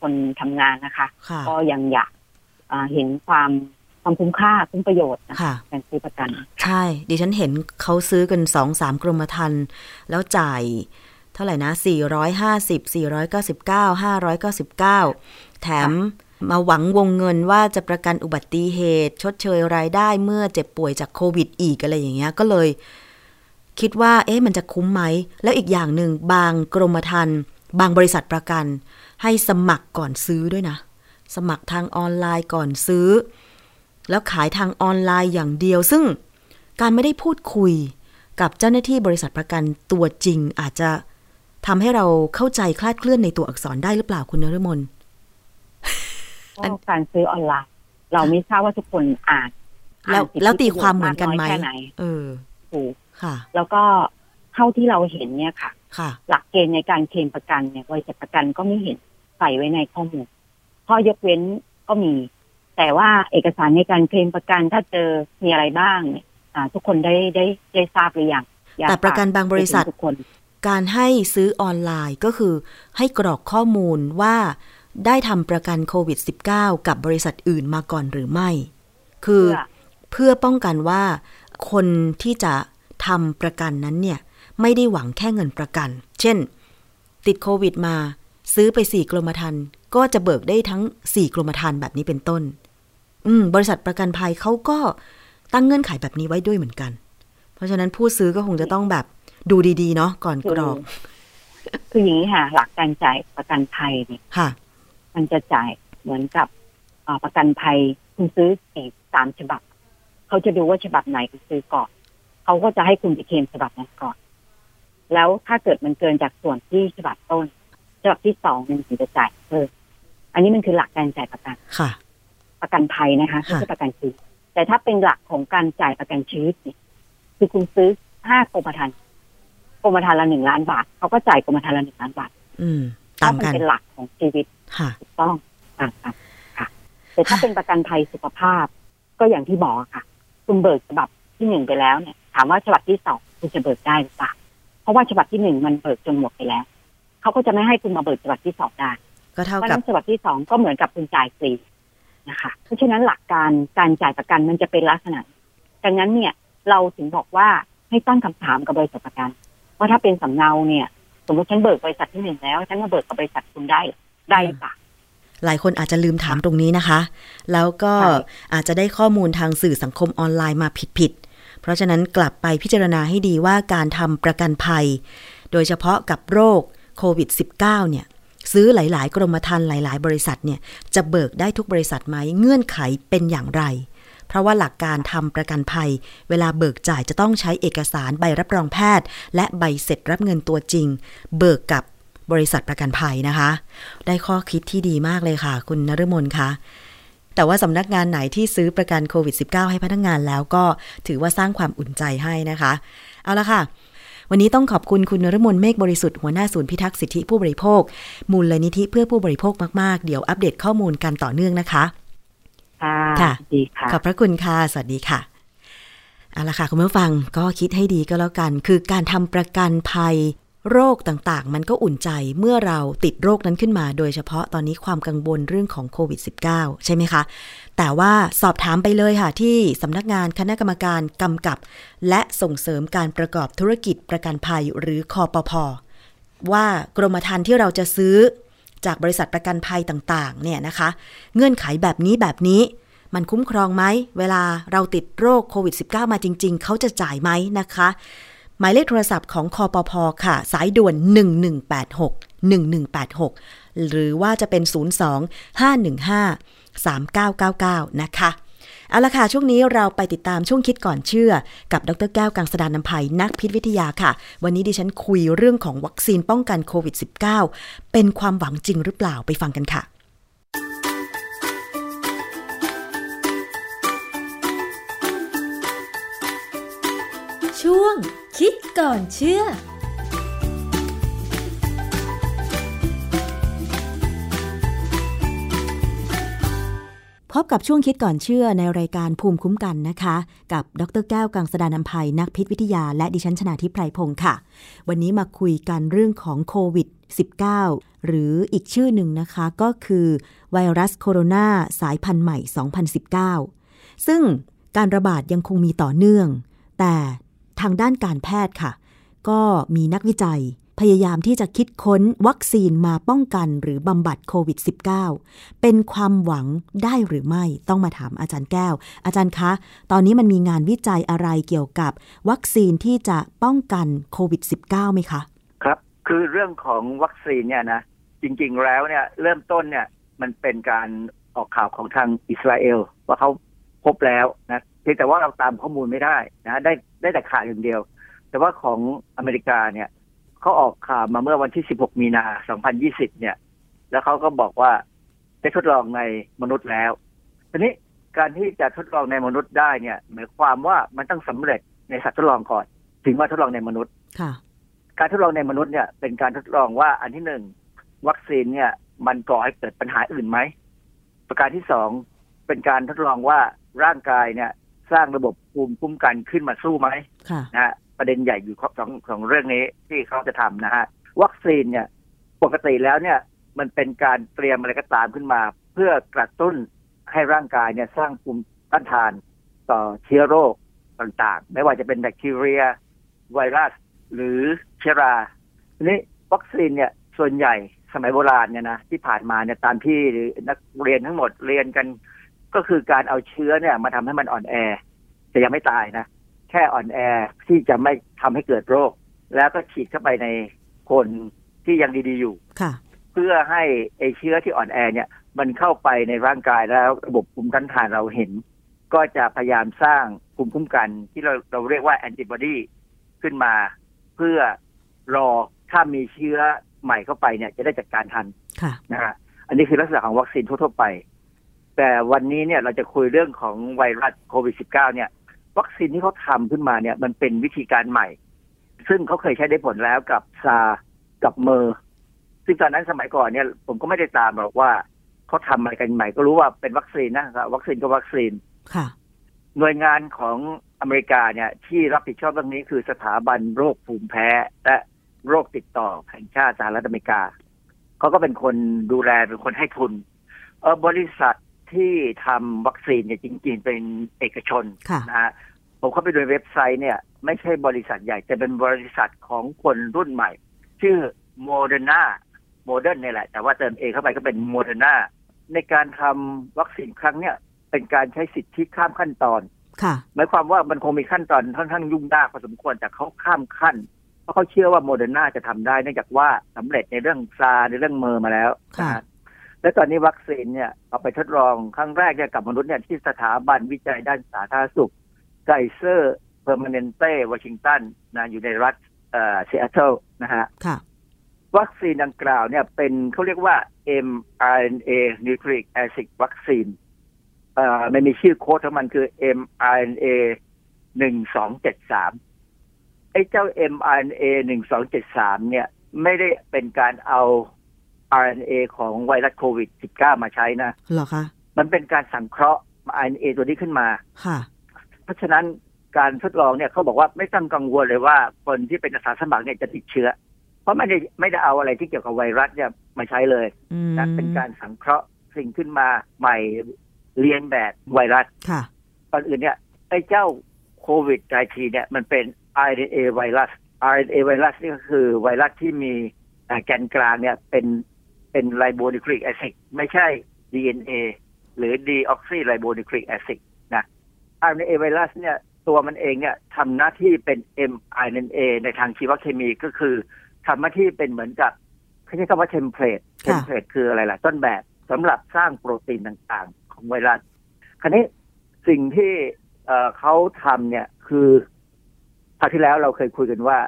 คนทำงานนะคะ ก็ยังอยากเห็นความความคุ้มค่าคุ้มประโยชน์นะคะการซื้อประกัน ใช่ ดิฉันเห็นเขาซื้อกันสองสามกรมธรรม์แล้วจ่ายเท่าไหร่นะ 450 499 599 แถมมาหวังวงเงินว่าจะประกันอุบัติเหตุ ชดเชยรายได้เมื่อเจ็บป่วยจากโควิดอีกอะไรอย่างเงี้ย ก็เลย คิดว่า เอ๊ะมันจะคุ้มไหม แล้วอีกอย่างหนึ่งบางกรมธรรม์ บางบริษัทประกัน ให้สมัครก่อนซื้อด้วยนะ สมัครทางออนไลน์ก่อนซื้อ แล้วขายทางออนไลน์อย่างเดียว ซึ่งการไม่ได้พูดคุยกับเจ้าหน้าที่บริษัทประกันตัวจริง อาจจะทำให้เราเข้าใจคลาดเคลื่อนในตัวอักษรได้หรือเปล่าคุณนรมนการซื้อออนไลน์ เราไม่ทราบว่าทุกคนอ่านแล้วแล้วตีความเหมือนกันไหมเออถูกค่ะ แล้วก็เท่าที่เราเห็นเนี่ยค่ะค่ะ หลักเกณฑ์ในการเคลมประกันเนี่ยบริษัทประกันก็ไม่เห็นใส่ไว้ในข้อมูลข้อยกเว้นก็มี แต่ว่าเอกสารในการเคลมประกันถ้าเจอมีอะไรบ้างเนี่ยทุกคนได้ได้ได้ทราบหรือยังแต่ประกันบางบริษัททุกคน การให้ซื้อออนไลน์ก็คือ ให้กรอกข้อมูลว่าได้ทำประกันโควิด -19 กับบริษัทอื่นมาก่อนหรือไม่ คือเพื่อป้องกันว่าคนที่จะทำประกันนั้นเนี่ย ไม่ได้หวังแค่เงินประกัน เช่น ติดโควิดมา ซื้อไปสี่กรมธรรม์ก็จะเบิกได้ทั้งสี่กรมธรรม์แบบนี้เป็นต้น อืม บริษัทประกันภัยเขาก็ตั้งเงื่อนไขแบบนี้ไว้ด้วยเหมือนกัน เพราะฉะนั้นผู้ซื้อก็คงจะต้องแบบดูดีๆ เนาะก่อนกรอกคืออย่างนี้ค่ะ หลักการจ่ายประกันภัยเนี่ยค่ะ มันจะจ่ายเหมือนกับประกันภัยคุณซื้อสี่สามฉบับ เขาจะดูว่าฉบับไหนคุณซื้อก่อนเขาก็จะให้คุณไปเคลมฉบับนั้นก่อน แล้วถ้าเกิดมันเกินจากส่วนที่ฉบับต้นฉบับที่สองมันถึงจะจ่ายเพิ่มอันนี้มันคือหลักการจ่ายประกันค่ะ ประกันภัยนะคะไม่ใช่ประกันชีวิตแต่ถ้าเป็นหลักของการจ่ายประกันชีวิตเนี่ยคือคุณซื้อห้ากรมธรรม์กรมธรรม์ละหนึ่งล้านบาทเขาก็จ่ายกรมธรรม์ละหนึ่งล้านบาท อืมตามกันเป็นหลักของชีวิตถูกต้องต่างกันค่ะ แต่ถ้าเป็นประกันภัยสุขภาพ ก็อย่างที่บอกค่ะ คุณเบิกฉบับที่หนึ่งไปแล้วเนี่ย ถามว่าฉบับที่สองคุณจะเบิกได้หรือเปล่า เพราะว่าฉบับที่หนึ่งมันเบิกจนหมดไปแล้ว เขาก็จะไม่ให้คุณมาเบิกฉบับที่สองได้ก็เท่ากับฉบับที่สองก็เหมือนกับคุณจ่ายฟรีนะคะเพราะฉะนั้นหลักการการจ่ายประกันมันจะเป็นลักษณะดังนั้นเนี่ยเราถึงบอกว่าให้ตั้งคำถามกับบริษัทประกันว่าถ้าเป็นสำเนาเนี่ย สมมติฉันเบิกบริษัทที่หนึ่งแล้วฉันมาเบิกกับบริษัทคุณได้ได้หรือเปล่าหลายคนอาจจะลืมถามตรงนี้นะคะ แล้วก็อาจจะได้ข้อมูลทางสื่อสังคมออนไลน์มาผิดๆ เพราะฉะนั้นกลับไปพิจารณาให้ดีว่าการทำประกันภัย โดยเฉพาะกับโรคโควิด -19 เนี่ยซื้อหลาย ๆ กรมธรรม์หลาย ๆ บริษัทเนี่ยจะเบิกได้ทุกบริษัทไหมเงื่อนไขเป็นอย่างไร เพราะว่าหลักการทำประกันภัย เวลาเบิกจ่ายจะต้องใช้เอกสารใบรับรองแพทย์ และใบเสร็จรับเงินตัวจริง เบิกกับบริษัทประกันภัยนะคะ ได้ข้อคิดที่ดีมากเลยค่ะ คุณนฤมลคะ แต่ว่าสำนักงานไหนที่ซื้อประกันโควิด -19 ให้พนักงงานแล้วก็ถือว่าสร้างความอุ่นใจให้นะคะ เอาละค่ะ วันนี้ต้องขอบคุณคุณนรมนเมฆบริสุทธิ์หัวหน้าศูนย์พิทักษ์สิทธิผู้บริโภค มูลลนิธิเพื่อผู้บริโภคมากๆ เดี๋ยวอัปเดตข้อมูลกันต่อเนื่องนะคะคค่ะดีค่ะ ขอบพระคุณค่ะ สวัสดีค่ะเอาละค่ะ คุณผู้ฟังก็คิดให้ดีก็แล้วกัน คือการทำประกันภัย โรคต่างๆ มันก็อุ่นใจเมื่อเราติดโรคนั้นขึ้นมา โดยเฉพาะตอนนี้ความกังวลเรื่องของโควิด -19 ใช่ไหมคะ แต่ว่าสอบถามไปเลยค่ะ ที่สำนักงานคณะกรรมการกำกับ และส่งเสริมการประกอบธุรกิจประกันภัยหรือคอปพอว่ากรมธรรม์ที่เราจะซื้อจากบริษัทประกันภัยต่างๆ เนี่ยนะคะ เงื่อนไขแบบนี้แบบนี้ มันคุ้มครองไหม เวลาเราติดโรคโควิด -19 มาจริง ๆ เขาจะจ่ายไหมนะคะ หมายเลขโทรศัพท์ของคอปพอค่ะ สายด่วน 1186 1186 หรือว่าจะเป็น 02 515 3999 นะคะเอาละค่ะ ช่วงนี้เราไปติดตามช่วงคิดก่อนเชื่อ กับดรแก้วกังสดานนภัยนักพิษวิทยาค่ะ วันนี้ดิฉันคุยเรื่องของวัคซีนป้องกันโควิด -19 เป็นความหวังจริงหรือเปล่าไปฟังกันค่ะ ช่วง คิดก่อนเชื่อพบกับช่วงคิดก่อนเชื่อในรายการภูมิคุ้มกันนะคะ กับดรแก้วกังสดานนภัยนักพิษวิทยา และดิฉันชนาทิพไพรพงศ์ค่ะ วันนี้มาคุยกันเรื่องของโควิด -19 หรืออีกชื่อหนึ่งนะคะก็คือไวรัสโคโรนาสายพันธุ์ใหม่ 2019 ซึ่งการระบาดยังคงมีต่อเนื่อง แต่ ทางด้านการแพทย์ค่ะ ก็มีนักวิจัย พยายามที่จะคิดค้นวัคซีนมาป้องกันหรือบำบัดโควิด -19 เป็นความหวังได้หรือไม่ต้องมาถามอาจารย์แก้ว อาจารย์คะ ตอนนี้มันมีงานวิจัยอะไรเกี่ยวกับ วัคซีนที่จะป้องกันโควิด -19 ไหมคะ ครับ คือเรื่องของวัคซีนเนี่ยนะ จริงๆแล้วเนี่ยเริ่มต้นเนี่ยมันเป็นการออกข่าวของทางอิสราเอลว่าเขาพบแล้วนะ เพียงแต่ว่าเราตามข้อมูลไม่ได้นะได้ได้แต่ข่าวอย่างเดียว แต่ว่าของอเมริกาเนี่ยเขาออกข่าวมาเมื่อวันที่ 16 มีนา 2020 เนี่ย แล้วเขาก็บอกว่าได้ทดลองในมนุษย์แล้วทีนี้การที่จะทดลองในมนุษย์ได้เนี่ยหมายความว่ามันต้องสำเร็จในสัตว์ทดลองก่อน ถึงมาทดลองในมนุษย์ค่ะ การทดลองในมนุษย์เนี่ย เป็นการทดลองว่าอันที่หนึ่งวัคซีนเนี่ย มันก่อให้เกิดปัญหาอื่นไหมประการที่สองเป็นการทดลองว่าร่างกายเนี่ย สร้างระบบภูมิคุ้มกันขึ้นมาสู้ไหมค่ะนะฮะประเด็นใหญ่อยู่สองสองเรื่องนี้ที่เขาจะทำนะฮะวัคซีนเนี่ยปกติแล้วเนี่ยมันเป็นการเตรียมอะไรก็ตามขึ้นมา เพื่อกระตุ้นให้ร่างกายเนี่ยสร้างภูมิต้านทานต่อเชื้อโรคต่างๆ ไม่ว่าจะเป็นแบคทีเรีย ไวรัส หรือเชื้อราทีนี้วัคซีนเนี่ยส่วนใหญ่สมัยโบราณเนี่ยนะที่ผ่านมาเนี่ยตามที่นักเรียนทั้งหมดเรียนกัน ก็คือการเอาเชื้อเนี่ยมาทำให้มันอ่อนแอแต่ยังไม่ตายนะ แค่อ่อนแอที่จะไม่ทำให้เกิดโรค แล้วก็ฉีดเข้าไปในคนที่ยังดีๆอยู่ค่ะ เพื่อให้ไอเชื้อที่อ่อนแอเนี่ย มันเข้าไปในร่างกายแล้วระบบภูมิต้านทานเราเห็น ก็จะพยายามสร้างภูมิคุ้มกันที่เราเราเรียกว่าแอนติบอดีขึ้นมา เพื่อรอถ้ามีเชื้อใหม่เข้าไปเนี่ย จะได้จัดการทันค่ะนะฮะอันนี้คือลักษณะของวัคซีนทั่วๆไป แต่วันนี้เนี่ยเราจะคุยเรื่องของไวรัสโควิด -19 เนี่ย วัคซีนที่เขาทำขึ้นมาเนี่ยมันเป็นวิธีการใหม่ ซึ่งเขาเคยใช้ได้ผลแล้วกับ SARS กับ MERS ซึ่งตอนนั้นสมัยก่อนเนี่ยผมก็ไม่ได้ตามหรอกว่าเขาทำอะไรกันใหม่ก็รู้ว่าเป็นวัคซีนนะครับวัคซีนก็วัคซีนค่ะ หน่วยงานของอเมริกาเนี่ย ที่รับผิดชอบเรื่องนี้คือสถาบันโรคภูมิแพ้ และโรคติดต่อแห่งชาติสหรัฐอเมริกาเขาก็เป็นคนดูแลเป็นคนให้ทุนเออบริษัท ที่ทำวัคซีนเนี่ยจริง ๆ เป็นเอกชนค่ะนะฮะผมเข้าไปดูในเว็บไซต์เนี่ยไม่ใช่บริษัทใหญ่ แต่เป็นบริษัทของคนรุ่นใหม่ ชื่อโมเดอร์นา modern เนี่ยแหละ แต่ว่าเติม A เข้าไปก็เป็นโมเดอร์นาในการทำวัคซีนครั้งเนี่ยเป็นการใช้สิทธิข้ามขั้นตอนค่ะหมายความว่ามันคงมีขั้นตอนค่อนข้างยุ่งยากพอสมควรแต่เขาข้ามขั้น เพราะเขาเชื่อว่าโมเดอร์นาจะทำได้เนื่องจากว่าสำเร็จในเรื่อง SARS ในเรื่อง MERS มาแล้วค่ะนะฮะ และตอนนี้วัคซีนเนี่ยเอาไปทดลองครั้งแรกเนี่ยกับมนุษย์เนี่ยที่สถาบันวิจัยด้านสาธารณสุข Kaiser Permanente Washington นะอยู่ในรัฐเอ่อซีแอตเทิลนะฮะค่ะวัคซีนดังกล่าวเนี่ยเป็นเขาเรียกว่า mRNA nucleic acid vaccine เอ่อมันมีชื่อโค้ดของมันคือ mRNA หนึ่งสองเจ็ดสามไอ้เจ้า mRNA หนึ่งสองเจ็ดสามเนี่ย ไม่ได้เป็นการเอา RNA ของไวรัสโควิด -19 มาใช้นะเหรอคะมันเป็นการสังเคราะห์ RNA ตัวนี้ขึ้นมาค่ะ เพราะฉะนั้นการทดลองเนี่ยเขาบอกว่าไม่ต้องกังวลเลยว่าคนที่เป็นอาสาสมัครเนี่ยจะติดเชื้อ เพราะไม่ได้ไม่ได้เอาอะไรที่เกี่ยวกับไวรัสเนี่ยมาใช้เลยนะเป็นการสังเคราะห์สิ่งขึ้นมาใหม่เรียนแบบไวรัสค่ะก่อนอื่นเนี่ยไอ้เจ้าโควิด -19 เนี่ยมันเป็น RNA ไวรัส RNA ไวรัสนี่ก็คือไวรัสที่มีแกนกลางเนี่ยเป็น เป็นไลโบนิคลิกแอซิดไม่ใช่ DNA หรือ deoxyribonucleic acid นะ RNA ไวรัสเนี่ยตัวมันเองเนี่ยทำหน้าที่เป็น mRNA ในทางชีวเคมีก็คือทำหน้าที่เป็นเหมือนกับเขาใช้คำว่า template template คืออะไรล่ะ ต้นแบบสำหรับสร้างโปรตีนต่างๆ ของไวรัสคราวนี้สิ่งที่เขาทำเนี่ยคือคราวที่แล้วเราเคยคุยกันว่า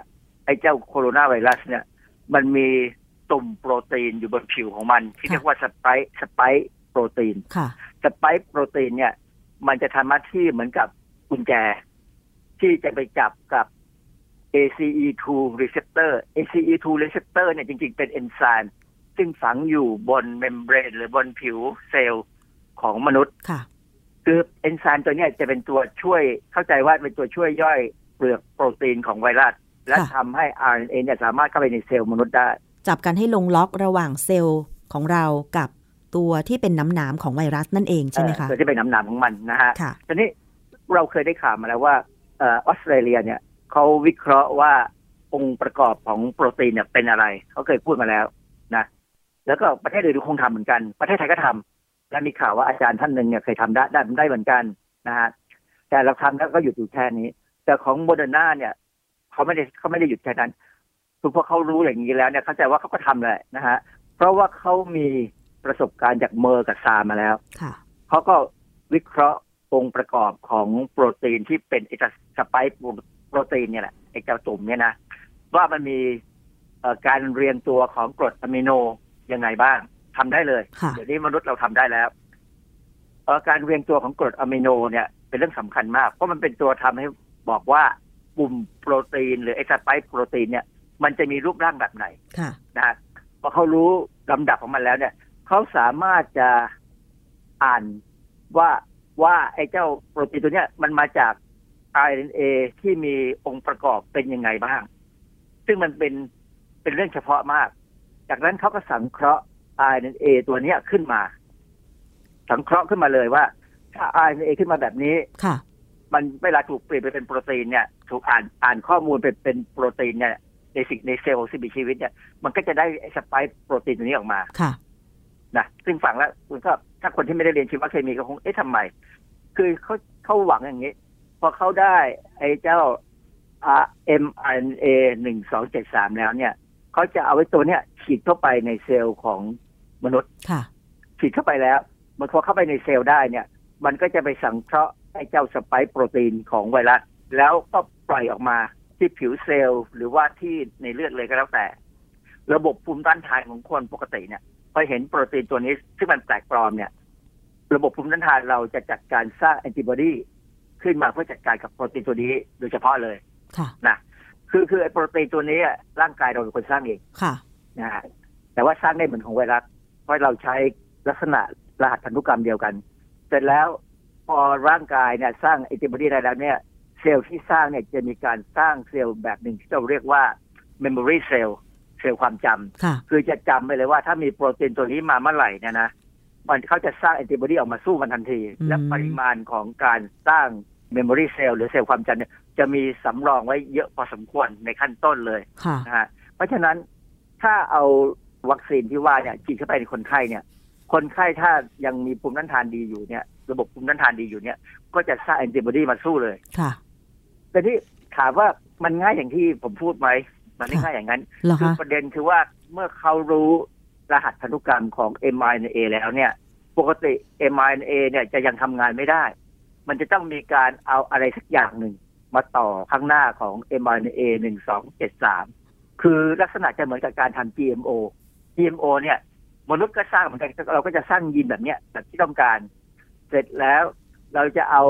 ไอ้เจ้าโคโรนาไวรัสเนี่ย มันมี ตุ่มโปรตีนอยู่บนผิวของมัน ที่เรียกว่าสไปสไปโปรตีนสไปโปรตีนเนี่ย มันจะทำหน้าที่เหมือนกับกุญแจ ที่จะไปจับกับ ACE2 receptor ACE2 receptor เนี่ยจริงๆเป็นเอนไซม์ซึ่งฝังอยู่บน membrane หรือบนผิวเซลล์ของมนุษย์ค่ะคือเอนไซม์ตัวนี้จะเป็นตัวช่วยเข้าใจว่าเป็นตัวช่วยย่อยเปลือกโปรตีนของไวรัส และทำให้ RNA เนี่ยสามารถเข้าไปในเซลล์มนุษย์ได้ จับกันให้ลงล็อกระหว่างเซลล์ของเรากับตัวที่เป็นน้ำหนามของไวรัสนั่นเองใช่ไหมคะตัวที่เป็นน้ำหนามของมันนะฮะทีนี้เราเคยได้ข่าวมาแล้วว่าออสเตรเลียเนี่ยเขาวิเคราะห์ว่าองค์ประกอบของโปรตีนเนี่ยเป็นอะไรเขาเคยพูดมาแล้วนะ แล้วก็ประเทศอื่นคงทำเหมือนกัน ประเทศไทยก็ทำและมีข่าวว่าอาจารย์ท่านหนึ่งเนี่ยเคยทำได้ได้ได้เหมือนกันนะฮะแต่เราทำแล้วก็หยุดอยู่แค่นี้ แต่ของโมเดอร์นาเนี่ยเขาไม่ได้เขาไม่ได้หยุดแค่นั้น คือพอเขารู้อย่างนี้แล้วเนี่ยเข้าใจว่าเขาก็ทำเลยนะฮะเพราะว่าเขามีประสบการณ์จากเมอร์กับซามาแล้วเขาก็วิเคราะห์องค์ประกอบของโปรตีนที่เป็นไอสไปค์โปรตีนเนี่ยแหละไอเจ้าตุ่มเนี่ยนะว่ามันมีการเรียงตัวของกรดอะมิโนยังไงบ้างทำได้เลยเดี๋ยวนี้มนุษย์เราทำได้แล้วการเรียงตัวของกรดอะมิโนเนี่ยเป็นเรื่องสำคัญมาก เพราะมันเป็นตัวทำให้บอกว่าปุ่มโปรตีน หรือไอสไปค์โปรตีนเนี่ย มันจะมีรูปร่างแบบไหนนะฮะพอเขารู้ลำดับของมันแล้วเนี่ยเขาสามารถจะอ่านว่าว่าไอ้เจ้าโปรตีนตัวเนี้ยมันมาจาก RNA ที่มีองค์ประกอบเป็นยังไงบ้าง ซึ่งมันเป็นเป็นเรื่องเฉพาะมาก จากนั้นเขาก็สังเคราะห์ RNA ตัวเนี้ยขึ้นมา สังเคราะห์ขึ้นมาเลยว่า ถ้า RNA ขึ้นมาแบบนี้ค่ะ มันเวลาถูกเปลี่ยนไปเป็นโปรตีนเนี่ย ถูกอ่านอ่านข้อมูลเป็นเป็นโปรตีนเนี่ย ในสิ่งในเซลล์สิ่งมีชีวิตเนี่ยมันก็จะได้สไปค์โปรตีนตัวนี้ออกมาค่ะนะซึ่งฟังแล้วคุณก็ถ้าคนที่ไม่ได้เรียนชีวเคมีก็คงเอ๊ะทำไม คือเขาเขาหวังอย่างนี้ พอเขาได้ไอ้เจ้า mRNA หนึ่งสองเจ็ดสามแล้วเนี่ยเขาจะเอาไว้ตัวเนี้ยฉีดเข้าไปในเซลล์ของมนุษย์ค่ะฉีดเข้าไปแล้วมันพอเข้าไปในเซลล์ได้เนี่ย มันก็จะไปสังเคราะห์ไอ้เจ้าสไปค์โปรตีนของไวรัส แล้วก็ปล่อยออกมา ที่ผิวเซลล์หรือว่าที่ในเลือดเลยก็แล้วแต่ ระบบภูมิต้านทานของคนปกติเนี่ยพอเห็นโปรตีนตัวนี้ซึ่งมันแปลกปลอมเนี่ย ระบบภูมิต้านทานเราจะจัดการสร้างแอนติบอดีขึ้นมาเพื่อจัดการกับโปรตีนตัวนี้โดยเฉพาะเลยนะคือคือไอ้โปรตีนตัวนี้ร่างกายเราเป็นคนสร้างเองค่ะนะฮะแต่ว่าสร้างได้เหมือนของไวรัสเพราะเราใช้ลักษณะรหัสพันธุกรรมเดียวกัน เสร็จแล้วพอร่างกายเนี่ยสร้างแอนติบอดีได้แล้วเนี่ย เซลล์ที่สร้างเนี่ยจะมีการสร้างเซลล์แบบหนึ่งที่เราเรียกว่า memory cell เซลล์ความจำคือจะจำไปเลยว่าถ้ามีโปรตีนตัวนี้มาเมื่อไหร่เนี่ยนะมันเขาจะสร้างแอนติบอดีออกมาสู้มันทันที และปริมาณของการสร้าง memory cell หรือเซลล์ความจำเนี่ยจะมีสำรองไว้เยอะพอสมควรในขั้นต้นเลยนะฮะเพราะฉะนั้นถ้าเอาวัคซีนที่ว่าเนี่ยฉีดเข้าไปในคนไข้เนี่ย คนไข้ถ้ายังมีภูมิต้านทานดีอยู่เนี่ย ระบบภูมิต้านทานดีอยู่เนี่ย ก็จะสร้างแอนติบอดีมาสู้เลยค่ะ แต่ที่ถามว่ามันง่ายอย่างที่ผมพูดไหมมันไม่ใช่อย่างนั้นคือประเด็นคือว่าเมื่อเขารู้รหัสพันธุกรรมของ mRNA แล้วเนี่ย ปกติ mRNA เนี่ยจะยังทำงานไม่ได้ มันจะต้องมีการเอาอะไรสักอย่างหนึ่งมาต่อข้างหน้าของ mRNA หนึ่งสองเจ็ดสามคือลักษณะจะเหมือนกับการทำ GMO GMO เนี่ยมนุษย์ก็สร้างเหมือนกันเราก็จะสร้างยีนแบบเนี้ยแบบที่ต้องการ เสร็จแล้วเราจะเอา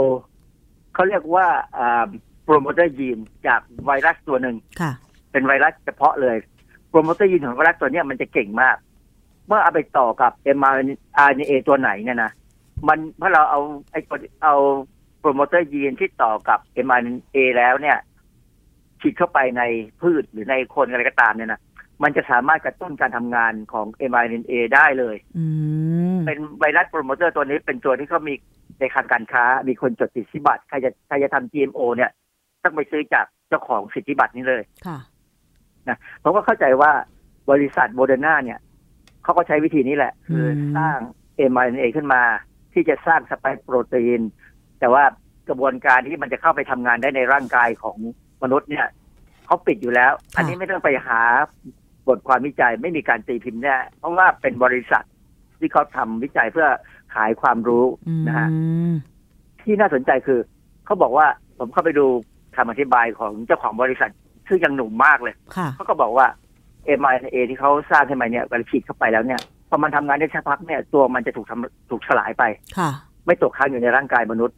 เขาเรียกว่า promoter gene จากไวรัสตัวหนึ่งเป็นไวรัสเฉพาะเลย promoter gene ของไวรัสตัวนี้มันจะเก่งมาก เมื่อเอาไปต่อกับ mRNA ตัวไหนเนี่ยนะมันเพราะเราเอาไอ้เอา promoter gene ที่ต่อกับ mRNA แล้วเนี่ยฉีดเข้าไปในพืชหรือในคนอะไรก็ตามเนี่ยนะมันจะสามารถกระตุ้นการทำงานของ mRNA ได้เลยเป็นไวรัสโปรโมเตอร์ตัวนี้เป็นตัวที่เขามีในทางการค้า มีคนจดสิทธิบัตรใครจะใครจะทำ GMO เนี่ย ต้องไปซื้อจากเจ้าของสิทธิบัตรนี้เลยค่ะนะผมก็เข้าใจว่าบริษัทโมเดอร์นาเนี่ยเขาก็ใช้วิธีนี้แหละ คือสร้าง mRNA ขึ้นมา ที่จะสร้างสไปโปรตีน แต่ว่ากระบวนการที่มันจะเข้าไปทำงานได้ในร่างกายของมนุษย์เนี่ยเขาปิดอยู่แล้ว อันนี้ไม่ต้องไปหาบทความวิจัยไม่มีการตีพิมพ์แน่เพราะว่าเป็นบริษัทที่เขาทำวิจัยเพื่อขายความรู้นะฮะที่น่าสนใจคือเขาบอกว่าผมเข้าไปดู คำอธิบายของเจ้าของบริษัท ซึ่งยังหนุ่มมากเลยเขาก็บอกว่าเอ็มไอเอที่เขาสร้างขึ้นมาเนี่ยเวลาฉีดเข้าไปแล้วเนี่ยพอมันทำงานได้ชักพักเนี่ย ตัวมันจะถูกทำถูกสลายไปค่ะ ไม่ตกค้างอยู่ในร่างกายมนุษย์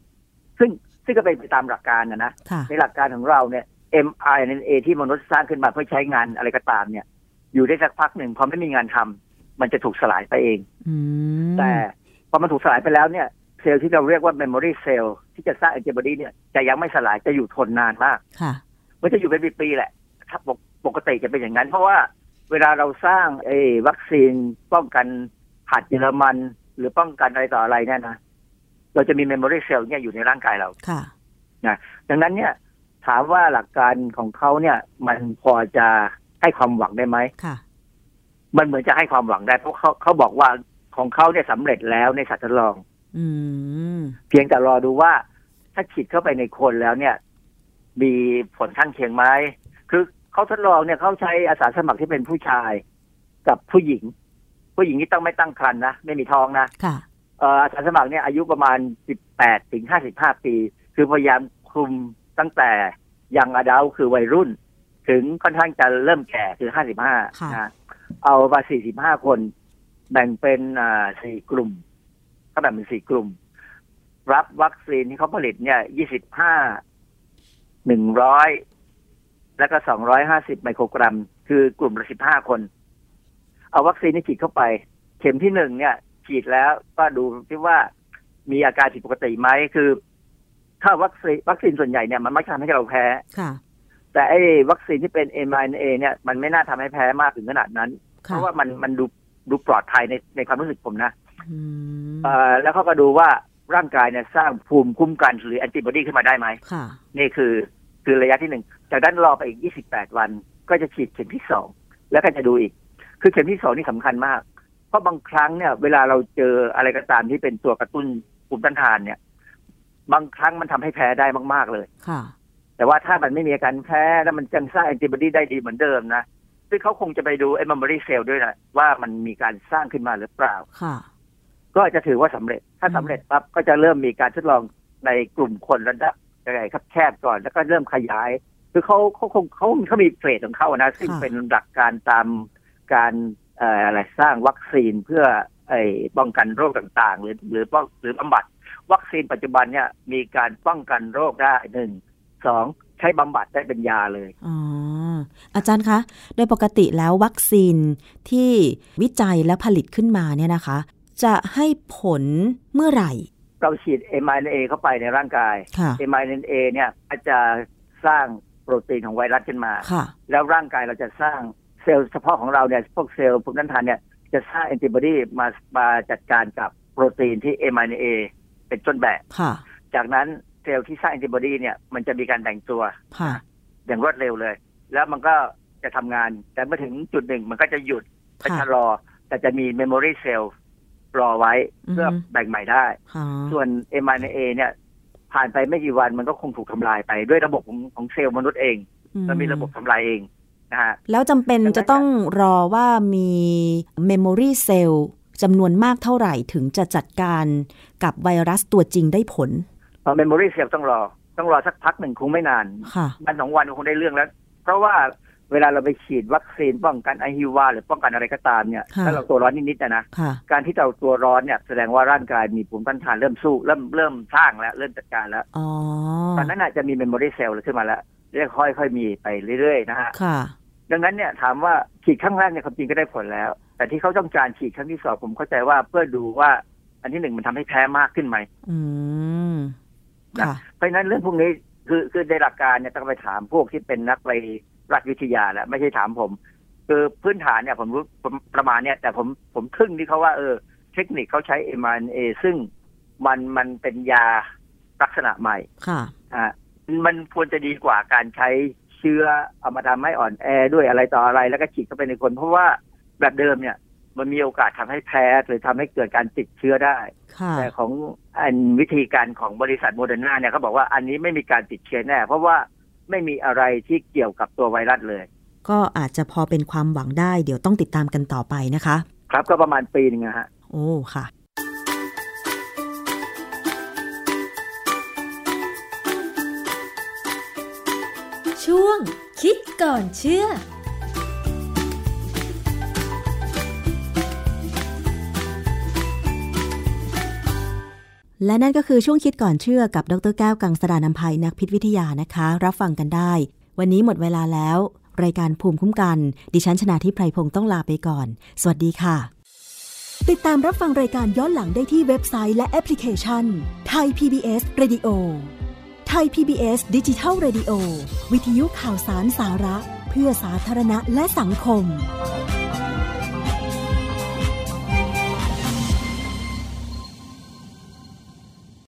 ซึ่งซึ่งก็เป็นไปตามหลักการนะนะในหลักการของเราเนี่ย mRNA ที่มนุษย์สร้างขึ้นมาเพื่อใช้งานอะไรก็ตามเนี่ย อยู่ได้สักพักหนึ่งพอไม่มีงานทำมันจะถูกสลายไปเองแต่พอมันถูกสลายไปแล้วเนี่ย เซลล์ที่เราเรียกว่า memory cell ที่จะสร้างแอนติบอดีเนี่ยจะยังไม่สลายจะอยู่ทนนานมากค่ะมันจะอยู่เป็นปีๆแหละถ้าปกติจะเป็นอย่างนั้น เพราะว่าเวลาเราสร้างไอ้วัคซีนป้องกันหัดเยอรมัน หรือป้องกันอะไรต่ออะไรเนี่ยนะเราจะมี memory cell เนี่ยอยู่ในร่างกายเราค่ะนะดังนั้นเนี่ย ถามว่าหลักการของเขาเนี่ย มันพอจะให้ความหวังได้ไหมค่ะ มันเหมือนจะให้ความหวังได้เพราะเขาเขาบอกว่าของเขาเนี่ยสำเร็จแล้วในสัตว์ทดลองอื เพียงแต่รอดูว่า ถ้าฉีดเข้าไปในคนแล้วเนี่ย มีผลข้างเคียงไหมคือเขาทดลองเนี่ยเขาใช้อาสาสมัครที่เป็นผู้ชายกับผู้หญิง ผู้หญิงที่ต้องไม่ตั้งครรภ์นะไม่มีท้องนะค่ะอาสาสมัครเนี่ยอายุประมาณสิบแปดถึงห้าสิบห้าปี คือพยายามคุมตั้งแต่ยังอดาลคือวัยรุ่น ถึงค่อนข้างจะเริ่มแก่คือห้าสิบห้านะเอามาสี่สิบห้าคน แบ่งเป็นอ่าสี่กลุ่มเขา แบ่งเป็นสี่กลุ่ม รับวัคซีนที่เขาผลิตเนี่ยยี่สิบห้าหนึ่งร้อยแล้วก็สองร้อยห้าสิบไมโครกรัม คือกลุ่มละสิบห้าคน เอาวัคซีนนี้ฉีดเข้าไป เข็มที่หนึ่งเนี่ย ฉีดแล้วก็ดูที่ว่ามีอาการผิดปกติไหมคือ ถ้าวัคซีนวัคซีนส่วนใหญ่เนี่ยมันไม่ทำให้เราแพ้ค่ะแต่ไอ้วัคซีนที่เป็น m อ n a เนี่ย มันไม่น่าทำให้แพ้มากถึงขนาดนั้น เพราะว่ามันมันดูดูปลอดภัยในในความรู้สึกผมนะอ่า แล้วเขาก็ดูว่าร่างกายเนี่ยสร้างภูมิคุ้มกันหรือแอนติบอดีขึ้นมาได้ไหมค่ะนี่คือคือระยะที่หนึ่ง จากนั้นรอไปอีก 28 วัน ก็จะฉีดเข็มที่สอง แล้วก็จะดูอีก คือเข็มที่สองนี่สำคัญมาก เพราะบางครั้งเนี่ย เวลาเราเจออะไรก็ตามที่เป็นตัวกระตุ้นภูมิต้านทานเนี่ย บางครั้งมันทำให้แพ้ได้มาก ๆเลยค่ะ แต่ว่าถ้ามันไม่มีอาการแพ้แล้วมันจังสร้างแอนติบอดีได้ดีเหมือนเดิมนะซึ่งเขาคงจะไปดูไอ้มัมเบอรี่เซลล์ด้วยนะว่ามันมีการสร้างขึ้นมาหรือเปล่าค่ะ ก็จะถือว่าสำเร็จ ถ้าสำเร็จปั๊บก็จะเริ่มมีการทดลองในกลุ่มคนระดับใหญ่ครับแคบก่อนแล้วก็เริ่มขยาย คือเขาเขาคงเขาเขามีเฟสของเขานะ ซึ่งเป็นหลักการตามการอะไรสร้างวัคซีนเพื่อไอ้ป้องกันโรคต่างๆ หรือหรือป้องหรือบำบัด วัคซีนปัจจุบันเนี่ยมีการป้องกันโรคได้หนึ่งสองใช้บำบัดได้เป็นยาเลยอ๋ออาจารย์คะ โดยปกติแล้ววัคซีนที่วิจัยและผลิตขึ้นมาเนี่ยนะคะ จะให้ผลเมื่อไหร่ เราฉีด mRNA เข้าไปในร่างกาย mRNA เนี่ยจะสร้างโปรตีนของไวรัสขึ้นมา แล้วร่างกายเราจะสร้างเซลล์เฉพาะของเราเนี่ยพวกเซลล์ภูมิต้านทานเนี่ยจะสร้างแอนติบอดีมามาจัดการกับโปรตีนที่ mRNA เป็นต้นแบบจากนั้นเซลล์ที่สร้างแอนติบอดีเนี่ยมันจะมีการแบ่งตัวอย่างรวดเร็วเลย แล้วมันก็จะทำงาน แต่เมื่อถึงจุดหนึ่งมันก็จะหยุดจะชะลอ แต่จะมี memory cell รอไว้เพื่อแบ่งใหม่ได้ ส่วน mRNA เนี่ย ผ่านไปไม่กี่วันมันก็คงถูกทำลายไปด้วยระบบของของเซลล์มนุษย์เองมันมีระบบทำลายเองนะฮะแล้วจำเป็นจะต้องรอว่ามี memory cell จำนวนมากเท่าไหร่ถึงจะจัดการกับไวรัสตัวจริงได้ผล memory cell ต้องรอ ต้องรอสักพักหนึ่งคงไม่นานวันสองวันคงได้เรื่องแล้ว เพราะว่า เวลาเราไปฉีดวัคซีนป้องกันอหิวาต์หรือป้องกันอะไรก็ตามเนี่ยถ้าเราตัวร้อนนิดๆนะการที่เราตัวร้อนเนี่ยแสดงว่าร่างกายมีภูมิต้านทานเริ่มสู้เริ่มเริ่มสร้างแล้วเริ่มจัดการแล้วตอนนั้นอาจจะมี memory cell ขึ้นมาแล้วเรียกค่อยๆมีไปเรื่อยๆนะฮะดังนั้นเนี่ยถามว่าฉีดครั้งแรกเนี่ยความจริงก็ได้ผลแล้ว แต่ที่เขาต้องการฉีดครั้งที่สองผมเข้าใจว่าเพื่อดูว่าอันที่หนึ่งมันทำให้แพ้มากขึ้นไหมอืมค่ะเพราะฉะนั้นเรื่องพวกนี้คือคือในหลักการเนี่ยต้องไปถามพวกที่เป็นนักไวรัสวิทยาแหละไม่ใช่ถามผมคือพื้นฐานเนี่ยผมรู้ประมาณเนี่ยแต่ผมผมทึ่งที่เขาว่าเออ เทคนิคเขาใช้ mRNA ซึ่งมันมันเป็นยาลักษณะใหม่ ค่ะอ่ามันควรจะดีกว่าการใช้เชื้อเอามาทำให้อ่อนแอด้วยอะไรต่ออะไร แล้วก็ฉีดเข้าไปในคน เพราะว่าแบบเดิมเนี่ย มันมีโอกาสทำให้แพ้หรือทำให้เกิดการติดเชื้อได้ แต่ของอันวิธีการของบริษัทโมเดอร์นาเนี่ยเขาบอกว่าอันนี้ไม่มีการติดเชื้อแน่ เพราะว่า ไม่มีอะไรที่เกี่ยวกับตัวไวรัสเลย ก็อาจจะพอเป็นความหวังได้ เดี๋ยวต้องติดตามกันต่อไปนะคะ ครับก็ประมาณปีนึงนะฮะ โอ้ค่ะ ช่วงคิดก่อนเชื่อ และนั่นก็คือช่วงคิดก่อนเชื่อกับดรแก้วกังสดานนภัยนักพิษวิทยานะคะ รับฟังกันได้ วันนี้หมดเวลาแล้ว รายการภูมิคุ้มกัน ดิฉันชนะทิพไพรพงศ์ต้องลาไปก่อน สวัสดีค่ะ ติดตามรับฟังรายการย้อนหลังได้ที่เว็บไซต์และแอปพลิเคชันไทย PBS Radio ไทย PBS ดิจิทัล Radio วิทยุข่าวสารสาระ เพื่อสาธารณะและสังคม